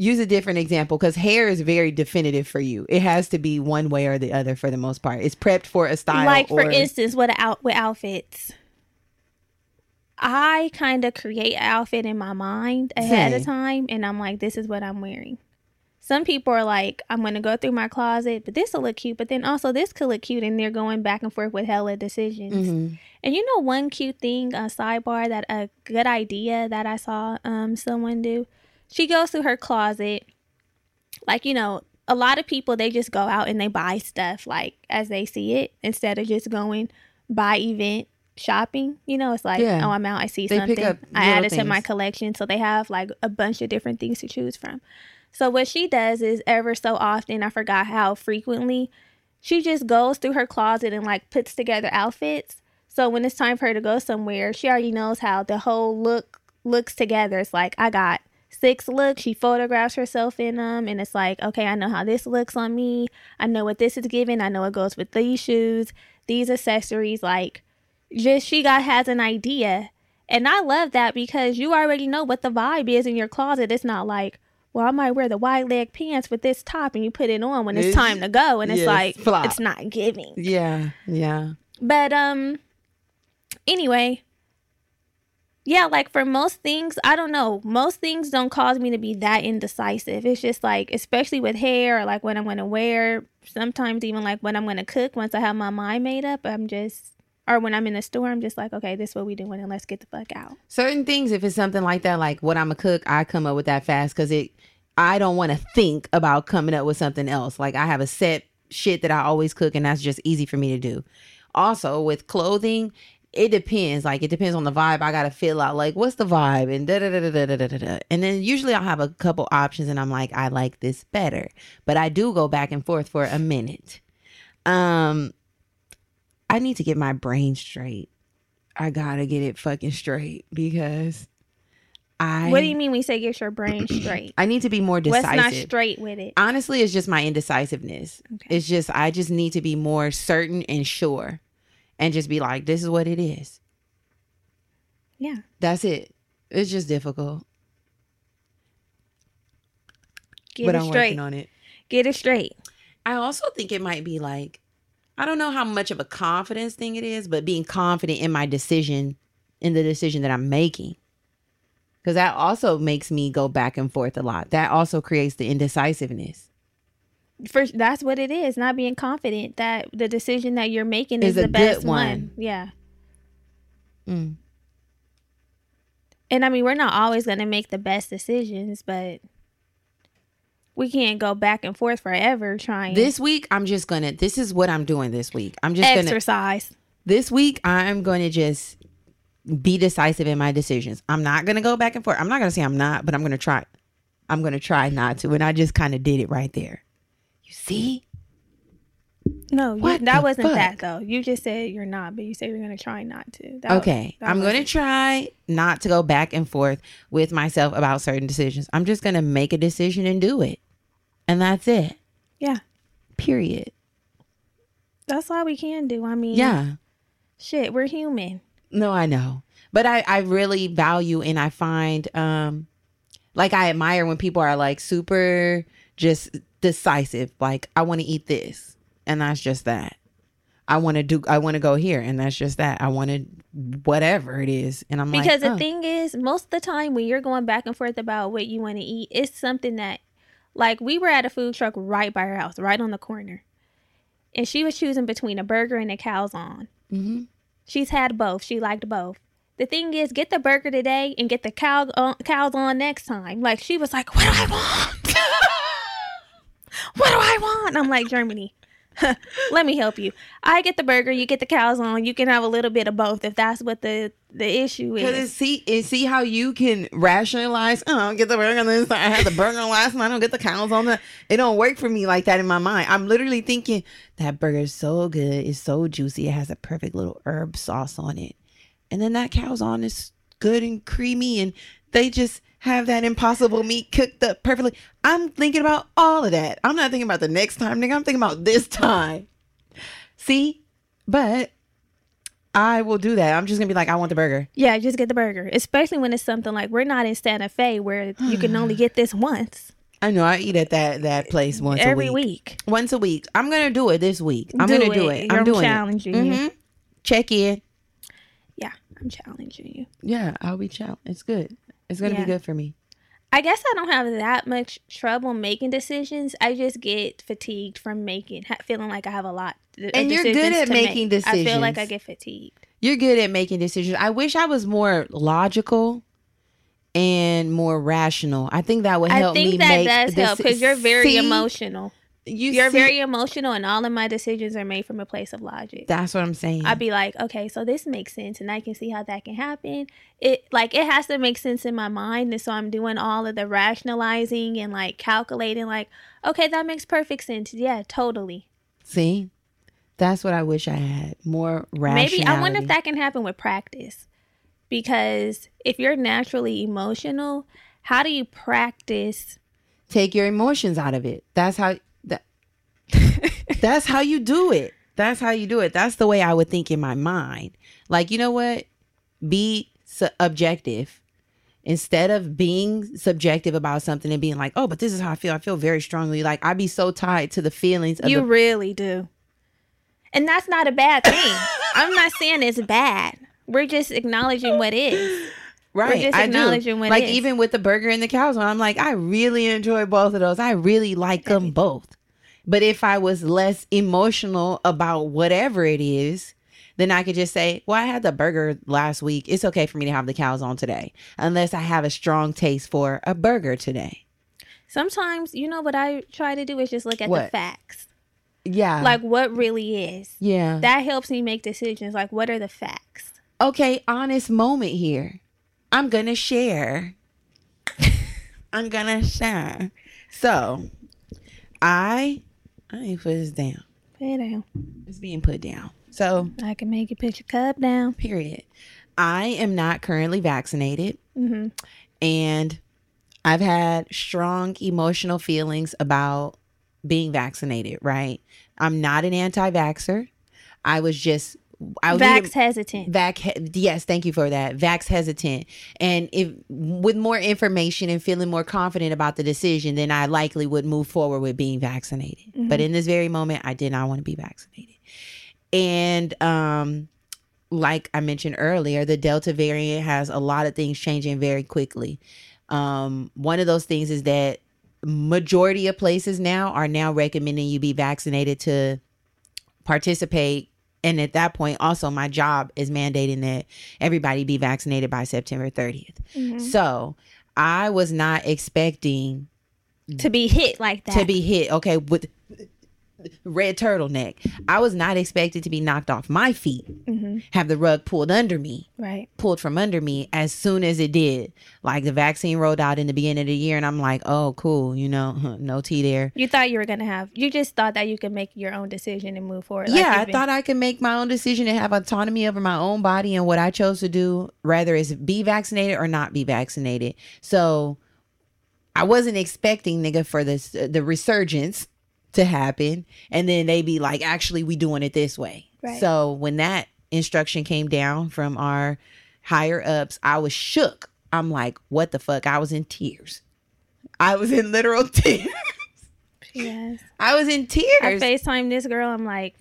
Use a different example because hair is very definitive for you. It has to be one way or the other for the most part. It's prepped for a style. like for or- instance, what out with outfits. I kind of create an outfit in my mind ahead of time, and I'm like, this is what I'm wearing. Some people are like, I'm gonna go through my closet, but this will look cute. But then also this could look cute, and they're going back and forth with hella decisions. Mhm. And you know one cute thing, a sidebar that a good idea that I saw um someone do. She goes through her closet. Like, you know, a lot of people they just go out and they buy stuff like as they see it instead of just going by event shopping. You know, it's like, Yeah. oh, I'm out, I see They something. I add it to my collection. So they have like a bunch of different things to choose from. So what she does is ever so often, I forgot how frequently, she just goes through her closet and like puts together outfits. So when it's time for her to go somewhere, she already knows how the whole look looks together. It's like I got six looks. She photographs herself in them, and it's like, okay, I know how this looks on me. I know what this is giving. I know it goes with these shoes, these accessories. Like, just she got has an idea, and I love that because you already know what the vibe is in your closet. It's not like. Well, I might wear the wide leg pants with this top, and you put it on when it's It's- time to go, and it's yes, like flop. it's not giving. Yeah, yeah. But um anyway, yeah, like for most things, I don't know. Most things don't cause me to be that indecisive. It's just like especially with hair or like what I'm going to wear, sometimes even like what I'm going to cook once I have my mind made up, I'm just or when I'm in the store, I'm just like, okay, this is what we doing and let's get the fuck out. Certain things, if it's something like that, like what I'm a cook, I come up with that fast because it. I don't want to think about coming up with something else. Like I have a set shit that I always cook, and that's just easy for me to do. Also, with clothing, it depends. Like it depends on the vibe. I gotta feel out like what's the vibe and da da da da da da da da. And then usually I'll have a couple options, and I'm like, I like this better. But I do go back and forth for a minute. Um, I need to get my brain straight. I gotta get it fucking straight because I. what do you mean when you say get your brain straight? I need to be more decisive. What's not straight with it? Honestly, it's just my indecisiveness. Okay. It's just I just need to be more certain and sure, and just be like, this is what it is. Yeah. That's it. It's just difficult, Get but it I'm straight. working on it. Get it straight. I also think it might be like, I don't know how much of a confidence thing it is, but being confident in my decision, in the decision that I'm making. Because that also makes me go back and forth a lot. That also creates the indecisiveness. For that's what it is, not being confident that the decision that you're making Is is, the best one. one. Yeah. Mm. And I mean, we're not always going to make the best decisions, but we can't go back and forth forever trying This week, I'm just gonna. This is what I'm doing this week. I'm just gonna. exercise. This week, I'm going to just be decisive in my decisions. I'm not gonna go back and forth. I'm not gonna say I'm not, but I'm gonna try. I'm gonna try not to, and I just kind of did it right there. You see? No, you, that wasn't fuck? that though. You just said you're not, but you said you're to try not to. That, Okay, that I'm wasn't- try not to go back and forth with myself about certain decisions. I'm just to make a decision and do it. And that's it. Yeah. Period. That's all we can do. I mean, Yeah. shit, we're human. No, I know. But I, I really value and I find um like I admire when people are like super just decisive. Like I want to eat this and that's just that. I want to do I want to go here and that's just that. I want to whatever it is and I'm like, Because like the oh. thing is, most of the time when you're going back and forth about what you want to eat, it's something that, like, we were at a food truck right by her house, right on the corner. And she was choosing between a burger and a calzone. Mhm. She's had both. She liked both. The thing is, get the burger today and get the cow uh, calzone next time. Like, she was like, what do I want? What do I want? I'm like, Germani. Let me help you. I get the burger, you get the calzone. You can have a little bit of both if that's what the the issue is. it's, see, and see how you can rationalize. Oh, I don't get the burger this. I had the burger last night. I don't get the calzone the. It don't work for me like that in my mind. I'm literally thinking that burger is so good. It's so juicy. It has a perfect little herb sauce on it, and then that calzone is good and creamy, and they just have that impossible meat cooked up perfectly. I'm thinking about all of that. I'm not thinking about the next time, nigga. I'm thinking about this time. See, but I will do that. I'm just gonna be like, I want the burger. Yeah, just get the burger. Especially when it's something like we're not in Santa Fe where you can only get this once. I know I eat at that that place once Every a week. week. Once a week. I'm gonna do it this week. I'm Do gonna do it. it. I'm I'm doing challenging it. you. Mhm. Check in. I'm challenging you. Yeah, I'll be chow. It's good. It's gonna Yeah. be good for me. I guess I don't have that much trouble making decisions. I just get fatigued from making, feeling like I have a lot. of And you're good at making make. I feel like I get fatigued. You're good at making decisions. I wish I was more logical and more rational. I think that would help I think me that does help because you're very See? emotional. You You're see? very emotional, and all of my decisions are made from a place of logic. That's what I'm saying. I'd be like, okay, so this makes sense, and I can see how that can happen. It like it has to make sense in my mind, and so I'm doing all of the rationalizing and like calculating. Like, okay, that makes perfect sense. Yeah, totally. see, that's what I wish I had more rationality. Maybe I wonder if that can happen with practice, because if you're naturally emotional, how do you practice? take your emotions out of it. That's how. that's how you do it. That's how you do it. That's the way I would think in my mind. Like you know what? Be objective instead of being subjective about something and being like, oh, but this is how I feel. I feel very strongly. Like I'd be so tied to the feelings of You the really do, and that's not a bad thing. I'm not saying it's bad. We're just acknowledging what is. Right. just I do. acknowledging what like is. even with the burger and the calzone, I'm like, I really enjoy both of those. I really like them both. But if I was less emotional about whatever it is, then I could just say, Well, I had the burger last week. It's okay for me to have the calzone today. Unless I have a strong taste for a burger today. Sometimes, you know what I try to do is just look at the facts. Yeah. Like what really is. yeah. That helps me make decisions. Like what are the facts? okay, honest moment here. I'm gonna share. I'm gonna share. So I I ain't put this down. Put it down. It's being put down. So I can make you put your cup down. period. I am not currently vaccinated hmm and I've had strong emotional feelings about being vaccinated, right? I'm not an anti vaxxer. I was just I Vax hesitant. Vax, yes, thank you for that. Vax hesitant, and if with more information and feeling more confident about the decision, then I likely would move forward with being vaccinated. But in this very moment, I did not want to be vaccinated, and um, like I mentioned earlier, the Delta variant has a lot of things changing very quickly. Um, one of those things is that majority of places now are now recommending you be vaccinated to participate and at that point also my job is mandating that everybody be vaccinated by september 30th Mhm. so i was not expecting To be hit like that. to be hit okay with red turtleneck i was not expected to be knocked off my feet hmm have the rug pulled under me Right. pulled from under me as soon as it did like the vaccine rolled out in the beginning of the year and i'm like oh cool you know no tea there You thought you were gonna have. You just thought that you could make your own decision and move forward. like yeah, I been- thought I could make my own decision and have autonomy over my own body and what I chose to do, rather is be vaccinated or not be vaccinated. So I wasn't expecting nigga for this the resurgence to happen, and then they be like, actually, we doing it this way. Right. So when that instruction came down from our higher ups, I was shook. I'm like, what the fuck? I was in tears. I was in literal tears. Yes. I was in tears I. FaceTime this girl. I'm like,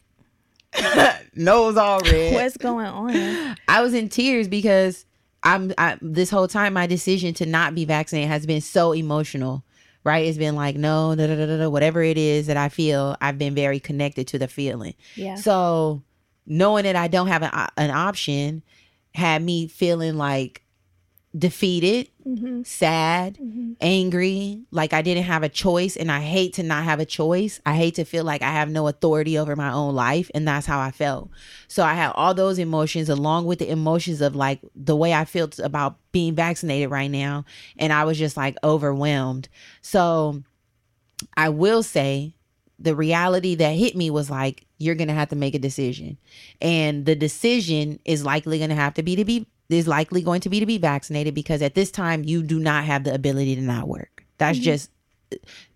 Nose all red. what's going on? I was in tears because I'm I, this whole time my decision to not be vaccinated has been so emotional. Right? It's been like no, da, da, da, da, whatever it is that I feel, I've been very connected to the feeling. Yeah. So knowing that I don't have an, an option had me feeling like defeated, hmm sad, hmm angry, like I didn't have a choice. And I hate to not have a choice. I hate to feel like I have no authority over my own life. And that's how I felt. So I had all those emotions along with the emotions of like the way I felt about being vaccinated right now. And I was just like overwhelmed. So I will say the reality that hit me was like, you're going to have to make a decision. And the decision is likely going to have to be to be is likely going to be to be vaccinated because at this time you do not have the ability to not work. That's Mhm. just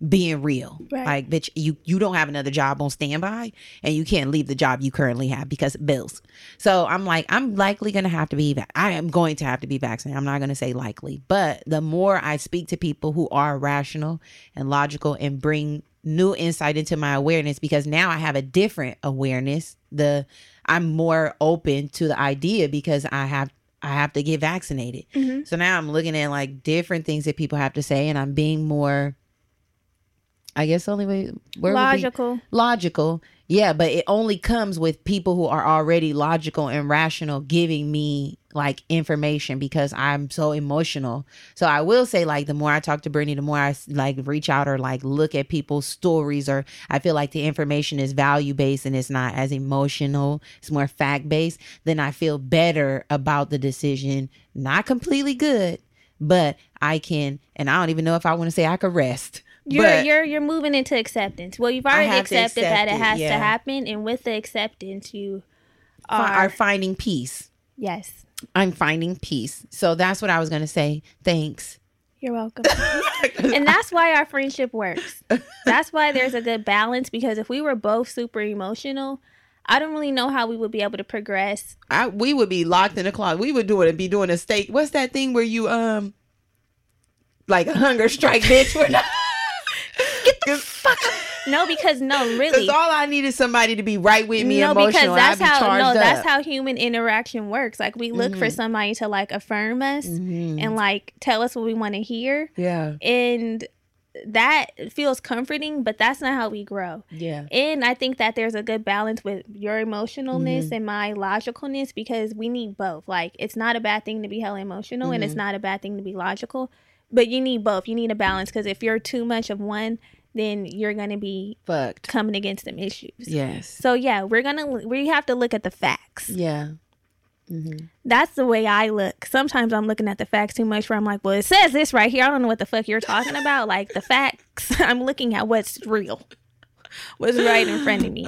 being real. Right. Like, bitch, you you don't have another job on standby, and you can't leave the job you currently have because of bills. So I'm like, I'm likely gonna have to be. I am going to have to be vaccinated. I'm not gonna say likely, but the more I speak to people who are rational and logical and bring new insight into my awareness, because now I have a different awareness. The I'm more open to the idea because I have I have to get vaccinated. Mhm. So now I'm looking at like different things that people have to say, and I'm being more. I guess the only way where would be- Logical. logical, yeah, but it only comes with people who are already logical and rational giving me like information because I'm so emotional. So I will say like the more I talk to Brittany, the more I like reach out or like look at people's stories or I feel like the information is value based and it's not as emotional, it's more fact based, then I feel better about the decision. Not completely good, but I can and I don't even know if I want to say I could rest. You're but you're you're moving into acceptance. Well, you've already accepted that it it, has yeah. to happen, and with the acceptance, you are, are finding peace. yes. I'm finding peace. So that's what I was going to say. Thanks. You're welcome. and that's why our friendship works. That's why there's a good balance because if we were both super emotional, I don't really know how we would be able to progress. I, we would be locked in a closet. We would do it and be doing a steak. What's that thing where you um like a hunger strike, bitch? We're not. Get the fuck. Up. No, because no, really. Because all I need is somebody to be right with me no, because that's be how no, that's how human interaction works. Like we look for Mhm. somebody to like affirm us Mhm. and like tell us what we want to hear. yeah, And that feels comforting, but that's not how we grow. yeah, And I think that there's a good balance with your emotionalness Mm-hmm. and my logicalness because we need both. Like, it's not a bad thing to be hella emotional and Mm-hmm. it's not a bad thing to be logical, but you need both. You need a balance because if you're too much of one, then you're going to be fucked. coming against them issues. Yes. So, yeah, we're going to, we have to look at the facts. Yeah. hmm That's the way I look. Sometimes I'm looking at the facts too much where I'm like, well, it says this right here. I don't know what the fuck you're talking about. Like, the facts, I'm looking at what's real, what's right in front of me.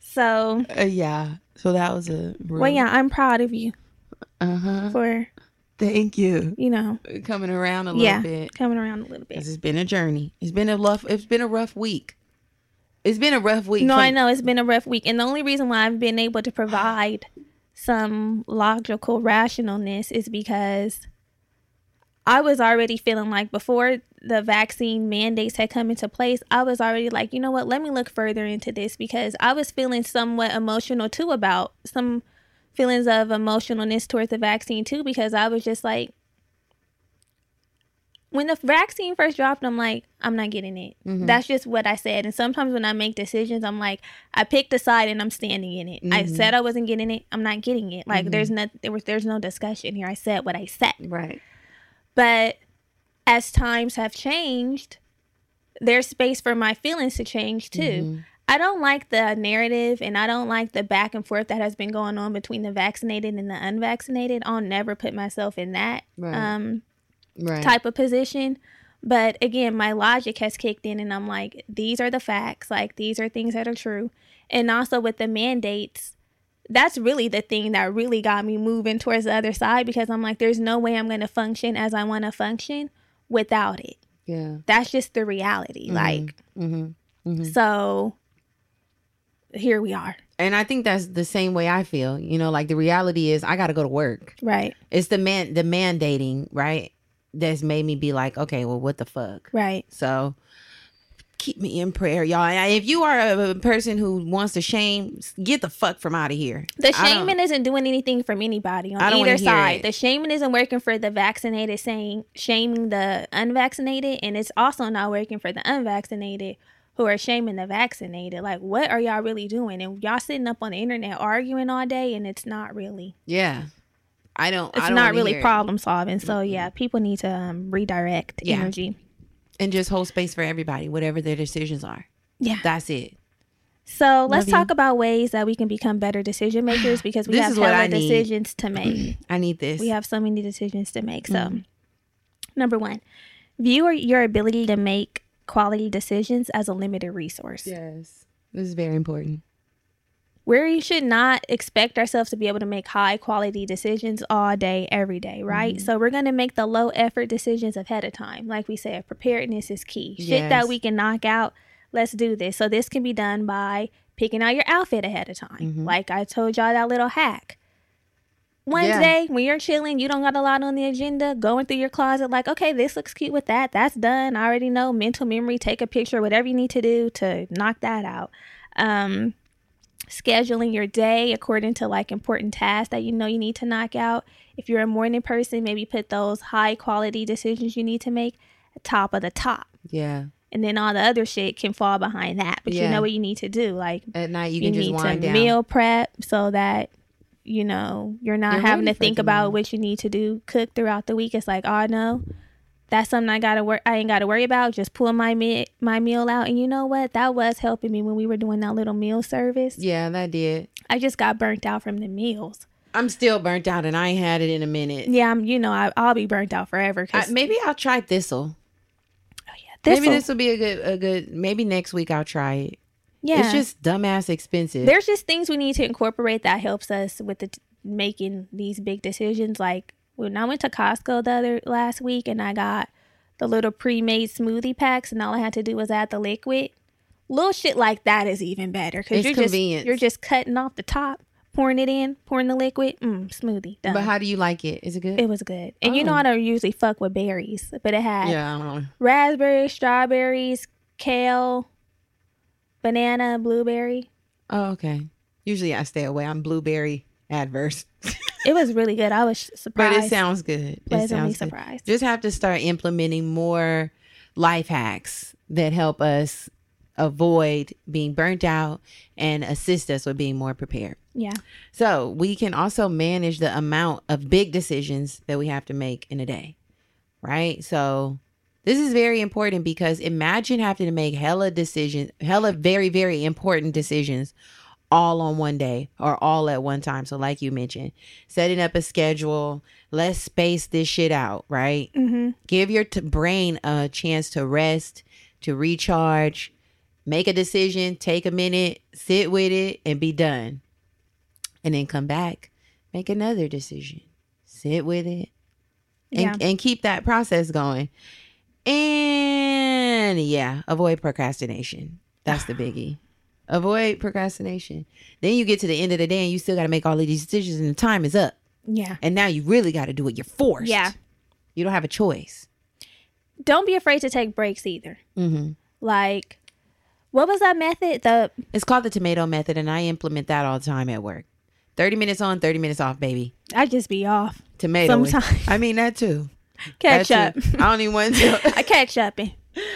So, Uh, yeah. So that was a. well, yeah, I'm proud of you Uh huh. for, Thank you. you know, Coming around a little yeah, bit. coming around a little bit. 'Cause it's been a journey. It's been a rough. It's been a rough week. It's been a rough week. No, from- I know it's been a rough week. And the only reason why I've been able to provide some logical rationalness is because I was already feeling like before the vaccine mandates had come into place, I was already like, you know what, let me look further into this because I was feeling somewhat emotional too about some feelings of emotionalness towards the vaccine too because I was just like, when the vaccine first dropped, I'm like, I'm not getting it. Mhm. That's just what I said. And sometimes when I make decisions, I'm like, I picked a side and I'm standing in it. I Mhm. said I wasn't getting it. I'm not getting it. Like Mhm. there's no there was there's no discussion here. I said what I said. Right. But as times have changed, there's space for my feelings to change too. I don't like the narrative and I don't like the back and forth that has been going on between the vaccinated and the unvaccinated. I'll never put myself in that Right. um Right. type of position. But again, my logic has kicked in and I'm like, these are the facts. Like, these are things that are true. And also with the mandates, that's really the thing that really got me moving towards the other side because I'm like, there's no way I'm going to function as I want to function without it. yeah. That's just the reality. Like, Mm-hmm. so here we are. And I think that's the same way I feel. You know, like the reality is I got to go to work. Right. It's the man, the mandating, right? That's made me be like, okay, well, what the fuck? Right. So keep me in prayer, y'all. And If you are a a person who wants to shame, get the fuck from out of here. The shaming isn't doing anything from anybody on either side. The shaming isn't working for the vaccinated, saying shaming the unvaccinated, and it's also not working for the unvaccinated who are shaming the vaccinated. Like, what are y'all really doing? And y'all sitting up on the internet arguing all day, and it's not really, Yeah. I don't. it's I don't not really problem solving. So yeah, people need to um, redirect Yeah. energy. And just hold space for everybody, whatever their decisions are. Yeah. That's it. So let's you. talk about ways that we can become better decision makers because we have hella decisions to make. I need this. we have so many decisions to make. So, Mm-hmm. number one, view your ability to make quality decisions as a limited resource. Yes. This is very important. Where you should not expect ourselves to be able to make high quality decisions all day, every day, right? Mm-hmm. So we're going to make the low effort decisions ahead of time. Like we said, preparedness is key. Shit that we can knock out, let's do this. So this can be done by picking out your outfit ahead of time. Mhm. Like I told y'all that little hack. Wednesday, when you're chilling, you don't got a lot on the agenda, going through your closet, like, okay, this looks cute with that. That's done. I already know. Mental memory, take a picture, whatever you need to do to knock that out. Um, scheduling your day according to like important tasks that you know you need to knock out. If you're a morning person, maybe put those high quality decisions you need to make at top of the top. Yeah. And then all the other shit can fall behind that. But you know what you need to do. Like At night you you, can just need to down. meal prep so that you know you're not You're having to think about what you need to do cook throughout the week it's like oh no that's something i gotta work i ain't gotta worry about just pull my my meal out and you know what that was helping me when we were doing that little meal service Yeah, that did. i just got burnt out from the meals I'm still burnt out and I ain't had it in a minute. yeah i'm you know I, i'll be burnt out forever I, maybe I'll try thistle. Oh, this maybe this will be a good a good maybe next week I'll try it. Yeah It's just dumbass expensive. there's just things we need to incorporate that helps us with the t- making these big decisions like when i went to costco the other last week and i got the little pre-made smoothie packs and all i had to do was add the liquid little shit like that is even better because you're just you're just cutting off the top pouring it in pouring the liquid mm, smoothie done. but how do you like it? Is it good? it was good and you know Oh. i don't usually fuck with berries but it had yeah, I don't know. raspberries strawberries kale banana blueberry Oh, okay. Usually I stay away. I'm blueberry adverse. it was really good i was surprised. But it sounds good. It pleasantly sounds good. surprised. Just have to start implementing more life hacks that help us avoid being burnt out and assist us with being more prepared. Yeah. So we can also manage the amount of big decisions that we have to make in a day, right? So this is very important because imagine having to make hella decisions, hella very, very important decisions all on one day or all at one time. So, like you mentioned, setting up a schedule, let's space this shit out, right? Mm-hmm. Give your t- brain a chance to rest, to recharge, make a decision, take a minute, sit with it, and be done. And then come back, make another decision, sit with it, and, Yeah. and keep that process going. And yeah, avoid procrastination. That's the biggie. avoid procrastination. Then you get to the end of the day and you still got to make all of these decisions, and the time is up. Yeah. And now you really got to do it. You're forced. Yeah. You don't have a choice. Don't be afraid to take breaks either. hmm Like, what was that method? The It's called the tomato method, and I implement that all the time at work. 30 minutes on, 30 minutes off, baby. I just be off. Tomato. Sometimes. I mean, that too. Catch up. I don't even want to I catch up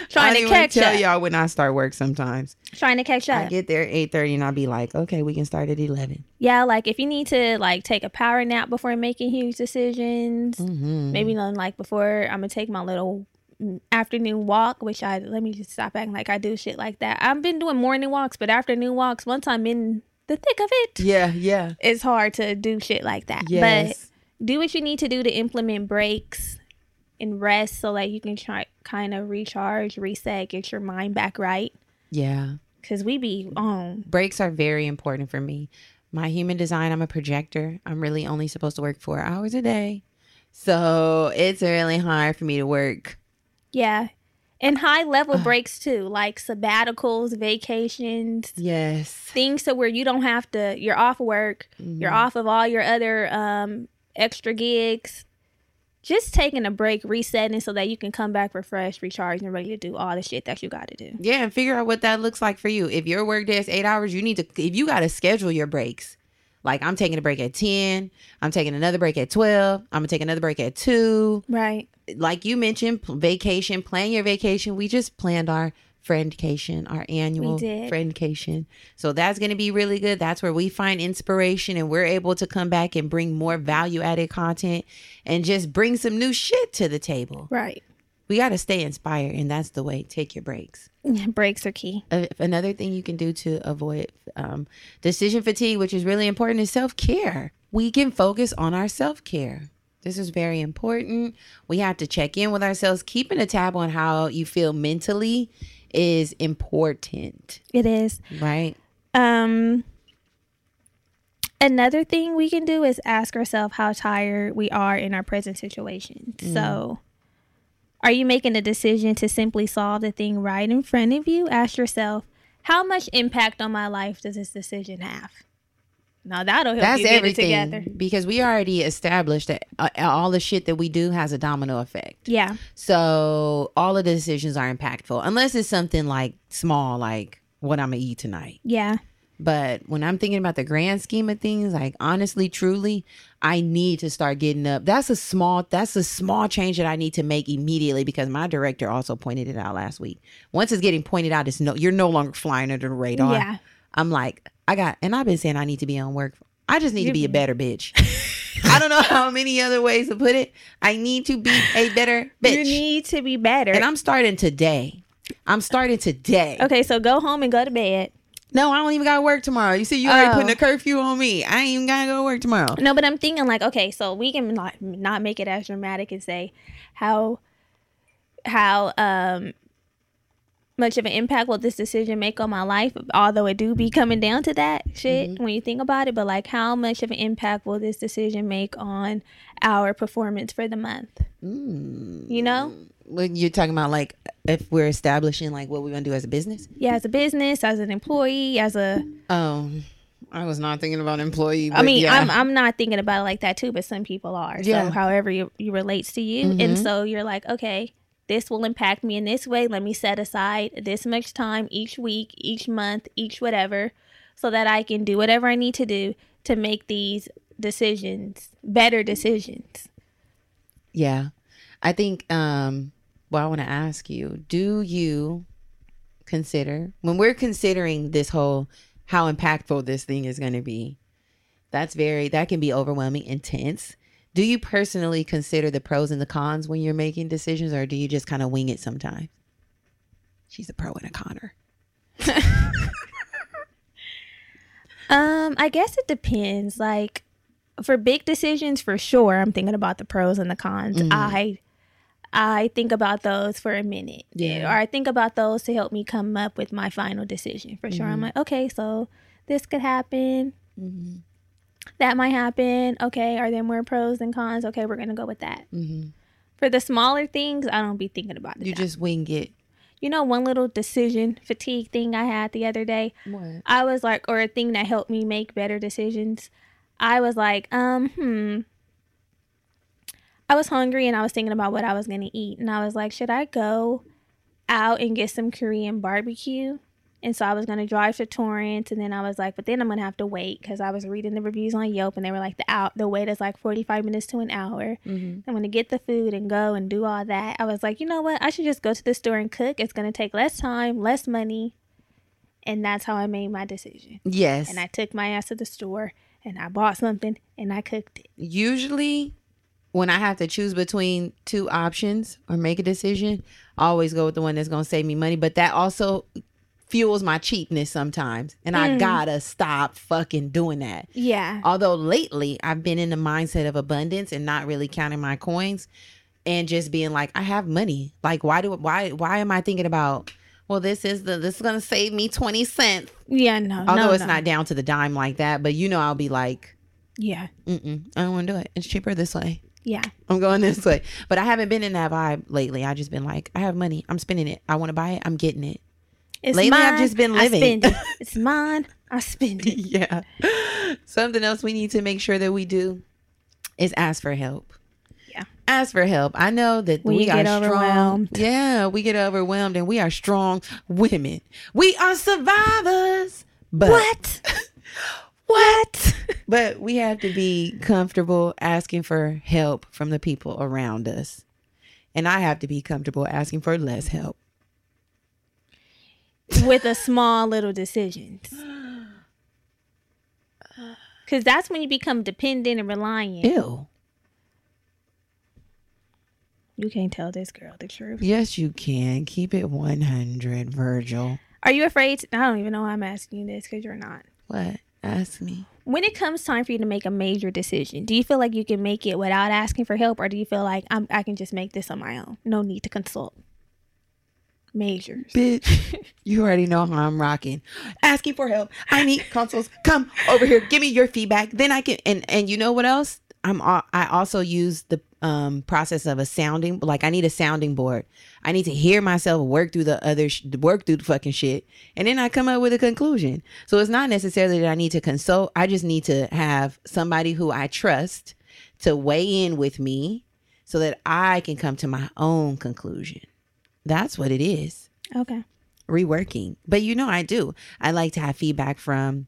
trying to catch tell up. y'all when I start work sometimes. Trying to catch up. I get there at 8.30 and I'll be like, okay, we can start at 11. yeah, like if you need to like take a power nap before making huge decisions, Mm-hmm. maybe not like before I'm gonna take my little afternoon walk, which I let me just stop acting like I do shit like that. I've been doing morning walks, but afternoon walks, once I'm in the thick of it, Yeah, yeah. it's hard to do shit like that. But Yes. do what you need to do to implement breaks and rest so that you can try kind of recharge, reset, get your mind back right. yeah. Cause we be on. breaks are very important for me. My human design, I'm a projector. I'm really only supposed to work four hours a day. So it's really hard for me to work. Yeah. And high level breaks too, like sabbaticals, vacations, Yes. things so where you don't have to you're off work, you're Mhm. off of all your other um extra gigs. Just taking a break, resetting so that you can come back refreshed, recharged, and ready to do all the shit that you gotta do. Yeah, and figure out what that looks like for you. If your work day is eight hours, you need to, if you got to schedule your breaks. Like I'm taking a break at 10, I'm taking another break at 12, I'm going to take another break at 2. Right. Like you mentioned, vacation, plan your vacation. We just planned our friendcation, our annual friendcation. So that's going to be really good. That's where we find inspiration and we're able to come back and bring more value added content and just bring some new shit to the table. Right. We got to stay inspired, and that's the way. Take your breaks. Breaks are key. Uh, another thing you can do to avoid um, decision fatigue, which is really important, is self care. We can focus on our self care. This is very important. We have to check in with ourselves. Keeping a tab on how you feel mentally is important, It is. right? Um Another thing we can do is ask ourselves how tired we are in our present situation. Mm. So, are you making a decision to simply solve the thing right in front of you? Ask yourself, how much impact on my life does this decision have? Now that'll help That's you get everything it together. because we already established that uh, all the shit that we do has a domino effect. Yeah. So all of the decisions are impactful, unless it's something like small, like what I'm gonna eat tonight. Yeah. But when I'm thinking about the grand scheme of things, like honestly, truly, I need to start getting up. That's a small that's a small change that I need to make immediately because my director also pointed it out last week. Once it's getting pointed out, it's no you're no longer flying under the radar. Yeah. I'm like, I got and I've been saying I need to be on work. I just need to be a better bitch. I don't know how many other ways to put it. I need to be a better bitch. You need to be better. and I'm starting today. I'm starting today. okay, so go home and go to bed. No, I don't even gotta work tomorrow. You see, you already Oh. putting a curfew on me. I ain't even gotta go to work tomorrow. No, but I'm thinking like, okay, so we can not not make it as dramatic and say how how um much of an impact will this decision make on my life, although it do be mm-hmm. coming down to that shit mm-hmm. when you think about it, but like how much of an impact will this decision make on our performance for the month? Mm. You know? When you're talking about like if we're establishing like what we're gonna do as a business. Yeah, as a business, as an employee, as a Oh, I was not thinking about employee. I mean, yeah. I'm I'm not thinking about it like that too, but some people are. Yeah. So however you, you relates to you, and Mhm. so you're like, okay, this will impact me in this way. Let me set aside this much time each week, each month, each whatever, so that I can do whatever I need to do to make these decisions better decisions. Yeah. I think um well I want to ask you, do you consider when we're considering this whole how impactful this thing is going to be? That's very that can be overwhelming, intense. Do you personally consider the pros and the cons when you're making decisions or do you just kind of wing it sometimes? She's a pro and a conner. Um, I guess it depends. Like for big decisions, for sure, I'm thinking about the pros and the cons. Mhm. I I think about those for a minute. Yeah. Or I think about those to help me come up with my final decision. For sure. I'm like, okay, so this could happen. Mm-hmm. That might happen. Okay, are there more pros than cons? Okay, we're gonna go with that. Mm-hmm. For the smaller things, I don't be thinking about it. You just wing it. you know, one little decision fatigue thing I had the other day. What? I was like, or a thing that helped me make better decisions. I was like, um, hmm. I was hungry and I was thinking about what I was going to eat. And I was like, should I go out and get some Korean barbecue? And so I was going to drive to Torrance. And then I was like, but then I'm going to have to wait because I was reading the reviews on Yelp and they were like, the out, the wait is like 45 minutes to an hour. Mm-hmm. I'm going to get the food and go and do all that. I was like, you know what? I should just go to the store and cook. It's going to take less time, less money. And that's how I made my decision. Yes. And I took my ass to the store and I bought something and I cooked it. usually when I have to choose between two options or make a decision, I always go with the one that's going to save me money. But that also fuels my cheapness sometimes. And I Mm. gotta stop fucking doing that. Yeah. Although lately I've been in the mindset of abundance and not really counting my coins and just being like, I have money. Like, why do, why, why am I thinking about, well, this is the, this is to save me 20 cents. Yeah, no. Although no, it's no. not down to the dime like that, but you know, I'll be like, Yeah. mm-mm, I don't want to do it. It's cheaper this way. Yeah. I'm going this way. But I haven't been in that vibe lately. I just been like, I have money. I'm spending it. I want to buy it. I'm getting it. It's Lately, I've just been I living. spend it. It's mine. I spend it. yeah. Something else we need to make sure that we do is ask for help. Yeah. Ask for help. I know that we you are get strong. overwhelmed. Yeah, we get overwhelmed and we are strong women. We are survivors. But What? what? but we have to be comfortable asking for help from the people around us. And I have to be comfortable asking for less help. With a small little decisions. Cause that's when you become dependent and reliant. Ew. You can't tell this girl the truth. Yes, you can. Keep it 100, Virgil. Are you afraid? To, I don't even know why I'm asking you this because you're not. What? Ask me. When it comes time for you to make a major decision, do you feel like you can make it without asking for help, or do you feel like I'm, I can just make this on my own? No need to consult. Majors. Bitch, you already know how I'm rocking. Asking for help. I need consults. Come over here. Give me your feedback. Then I can. And and you know what else? I'm. I also use the um process of a sounding. Like I need a sounding board. I need to hear myself work through the other sh- work through the fucking shit, and then I come up with a conclusion. So it's not necessarily that I need to consult. I just need to have somebody who I trust to weigh in with me, so that I can come to my own conclusion. That's what it is Okay. reworking. But you know, I do. I like to have feedback from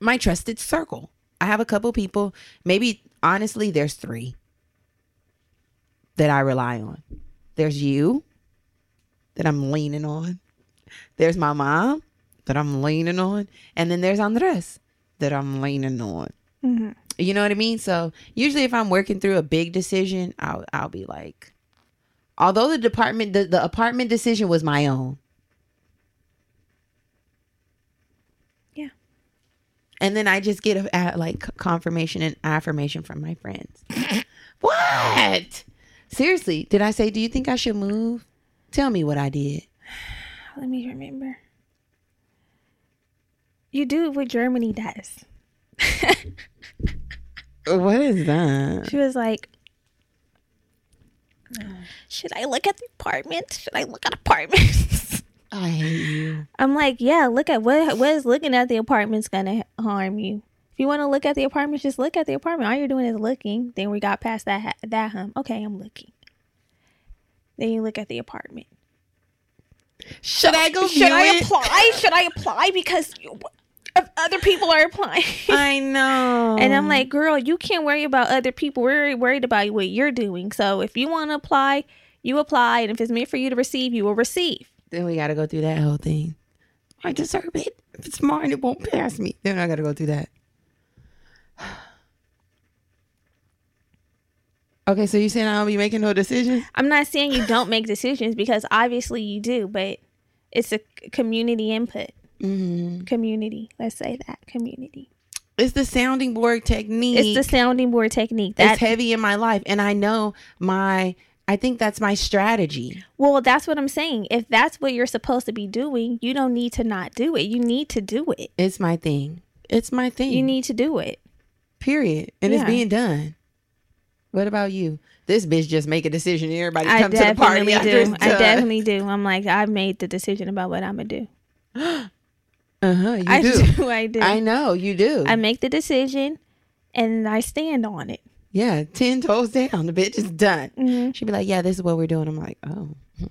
my trusted circle. I have a couple people, maybe honestly, there's three that I rely on. There's you that I'm leaning on. There's my mom that I'm leaning on. And then there's Andres that I'm leaning on. hmm You know what I mean? So usually if I'm working through a big decision, I'll I'll be like, although the department the, the apartment decision was my own. Yeah. And then I just get a, a, like confirmation and affirmation from my friends. what? Seriously, did I say do you think I should move? Tell me what I did. Let me remember. You do what Germani does. What is that? She was like, Should I look at the apartment? Should I look at apartments? I hate you. I'm like, Yeah, look at what what is looking at the apartment's gonna harm you. If you want to look at the apartment, just look at the apartment. All you're doing is looking. Then we got past that that hum. Okay, I'm looking. Then you look at the apartment. Should I go Should I it? apply? Should I apply because you, other people are applying? I know. And I'm like, girl, you can't worry about other people. We're worried about what you're doing. So if you want to apply, you apply. And if it's meant for you to receive, you will receive. then we got to go through that whole thing. I deserve it. If it's mine, it won't pass me. Then I got to go through that. okay, so you saying I don't be making no decisions? I'm not saying you don't make decisions because obviously you do, but it's a community input. Mm-hmm. Community. Let's say that. Community. It's the sounding board technique. It's the sounding board technique. That's heavy in my life, and I know my. I think that's my strategy. well, that's what I'm saying. If that's what you're supposed to be doing, you don't need to not do it. You need to do it. It's my thing. It's my thing. You need to do it. period, and it's being done. What about you? This bitch just make a decision, and everybody I come to the party do. I definitely do. I'm like, I've made the decision about what I'm gonna do. Uh huh. You I do. do. I do. I know you do. I make the decision, and I stand on it. yeah, ten toes down. The bitch is done. hmm She'd be like, "Yeah, this is what we're doing." I'm like, "Oh, hmm.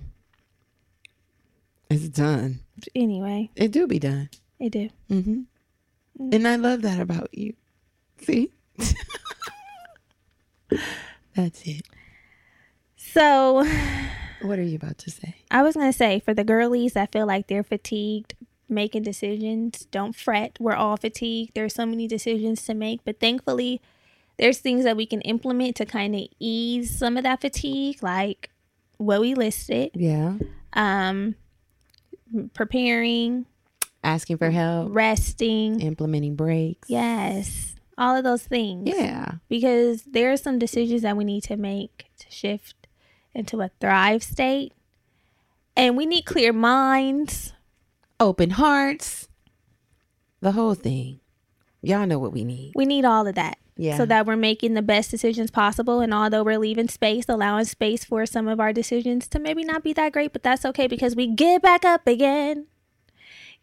it's done. Anyway, It do be done." It do. Mm-hmm. And I love that about you. See, that's it. So What are you about to say? I was gonna say for the girlies that feel like they're fatigued making decisions, don't fret. We're all fatigued. There's so many decisions to make, but thankfully, there's things that we can implement to kind of ease some of that fatigue, like what we listed. Yeah, Um, preparing, asking for help, resting. implementing breaks. Yes, all of those things. yeah, because there are some decisions that we need to make to shift into a thrive state. And we need clear minds. Open hearts, the whole thing. Y'all know what we need. We need all of that. Yeah. So that we're making the best decisions possible. And although we're leaving space, allowing space for some of our decisions to maybe not be that great, but that's okay because we get back up again.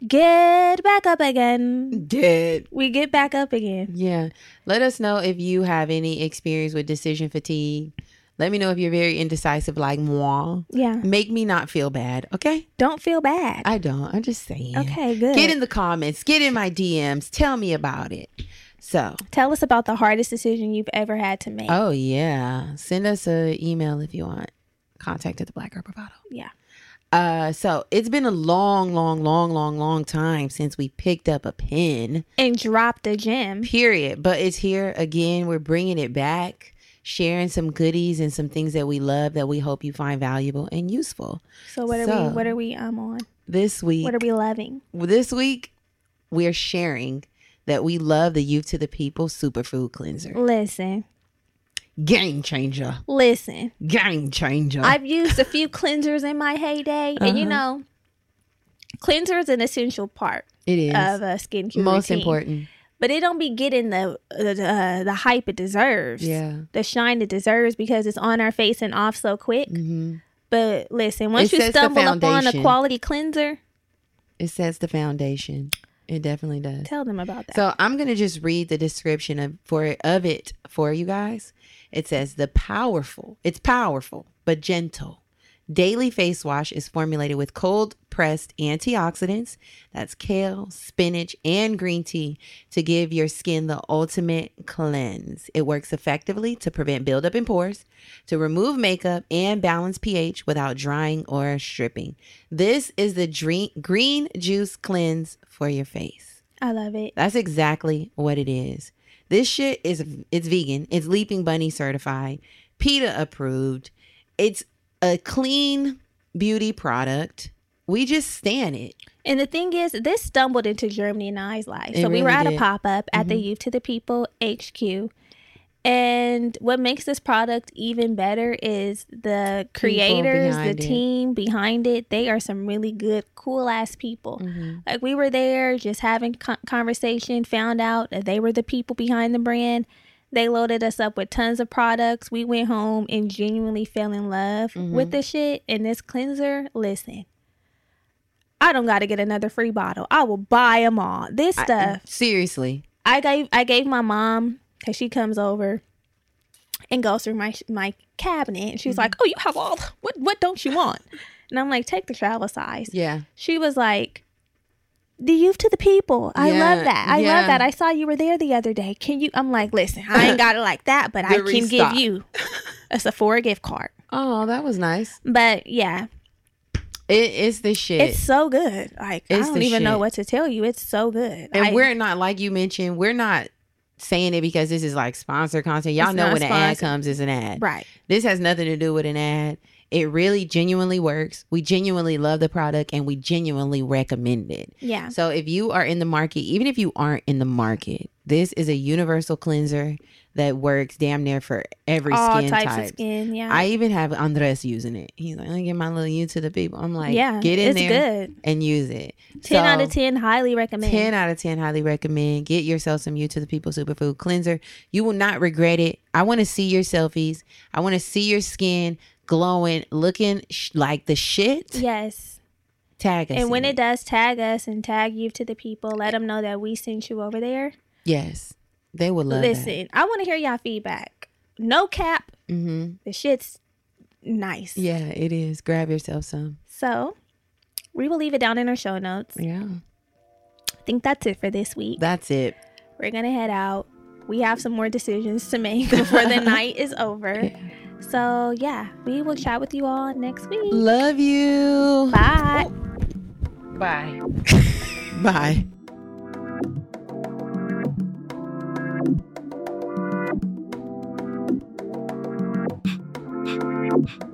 Get back up again. Dead. We get back up again. Yeah. Let us know if you have any experience with decision fatigue. Let me know if you're very indecisive like moi. Yeah. Make me not feel bad, okay? Don't feel bad. I don't. I'm just saying. Okay, good. Get in the comments, get in my DMs, tell me about it. So, Tell us about the hardest decision you've ever had to make. oh yeah. Send us an email if you want. Contact at the Black Girl Bravado. yeah. Uh so it's been a long, long, long, long, long time since we picked up a pen. And dropped a gem. period. But it's here again. We're bringing it back, sharing some goodies and some things that we love that we hope you find valuable and useful. So what are So- we what are we um on? This week, What are we loving? this week, we're sharing that we love the Youth to the People Superfood Cleanser. Listen, Game changer. Listen, Game changer. I've used a few cleansers in my heyday, and you Uh-huh. know, cleanser is an essential part it is of a skincare most routine. important. But it don't be getting the the, uh, the hype it deserves. Yeah. The shine it deserves because it's on our face and off so quick. hmm But listen, once It you stumble upon a quality cleanser, It sets the foundation. It definitely does. tell them about that. So I'm gonna just read the description of for of it for you guys. It says the powerful. It's powerful but gentle. Daily face wash is formulated with cold pressed antioxidants. That's kale, spinach, and green tea to give your skin the ultimate cleanse. It works effectively to prevent buildup in pores, to remove makeup, and balance pH without drying or stripping. This is the dream, green juice cleanse for your face. I love it. That's exactly what it is. This shit is it's vegan. It's Leaping Bunny certified, PETA approved. It's a clean beauty product. We just stand it. And the thing is, this stumbled into Germani and I's life. It so we were at did. Mm-hmm. a pop up at the Youth to the People HQ. And what makes this product even better is the creators, the it. team behind it. They are some really good, cool ass people. Mm-hmm. Like we were there just having conversation, found out that they were the people behind the brand. They loaded us up with tons of products. We went home and genuinely fell in love Mm-hmm. with this shit. And this cleanser, listen, I don't got to get another free bottle. I will buy them all. This stuff, Seriously. I gave I gave my mom because she comes over and goes through my my cabinet and she Mm-hmm. like, "Oh, you have all what what don't you want?" And I'm like, "Take the travel size." Yeah. She was like, "The youth to the people." I Yeah, love that. I yeah. love that. I saw you were there the other day. Can you? I'm like, listen, I ain't got it like that, but I can restock. give you a Sephora gift card. Oh, that was nice. But yeah, It is the shit. it's so good. Like I don't even know what to tell you. It's so good. and we're not like you mentioned, we're not saying it because this is like sponsored content. Y'all know when an ad comes, it's an ad. right. This has nothing to do with an ad. It really genuinely works. We genuinely love the product and we genuinely recommend it. Yeah. So if you are in the market, even if you aren't in the market, this is a universal cleanser that works damn near for every All skin types type. of skin. Yeah. I even have Andres using it. He's like, I get my little Youth to the People. I'm like, yeah. get in there good. and use it. 10 out of 10 highly recommend 10 out of 10 highly recommend get yourself some Youth to the People superfood cleanser you will not regret it i want to see your selfies i want to see your skin glowing looking sh- like the shit? Yes. Tag us and when it does tag us and tag Youth to the People let them know that we sent you over there. Yes. They would love listen i want to hear y'all feedback. No cap. Mm-hmm. the shit's nice. Yeah it is. Grab yourself some. So we will leave it down in our show notes. Yeah. I think that's it for this week. That's it. We're gonna head out. We have some more decisions to make before the night is over so, yeah, we will chat with you all next week. Love you. Bye. Oh. Bye. Bye. Thank you.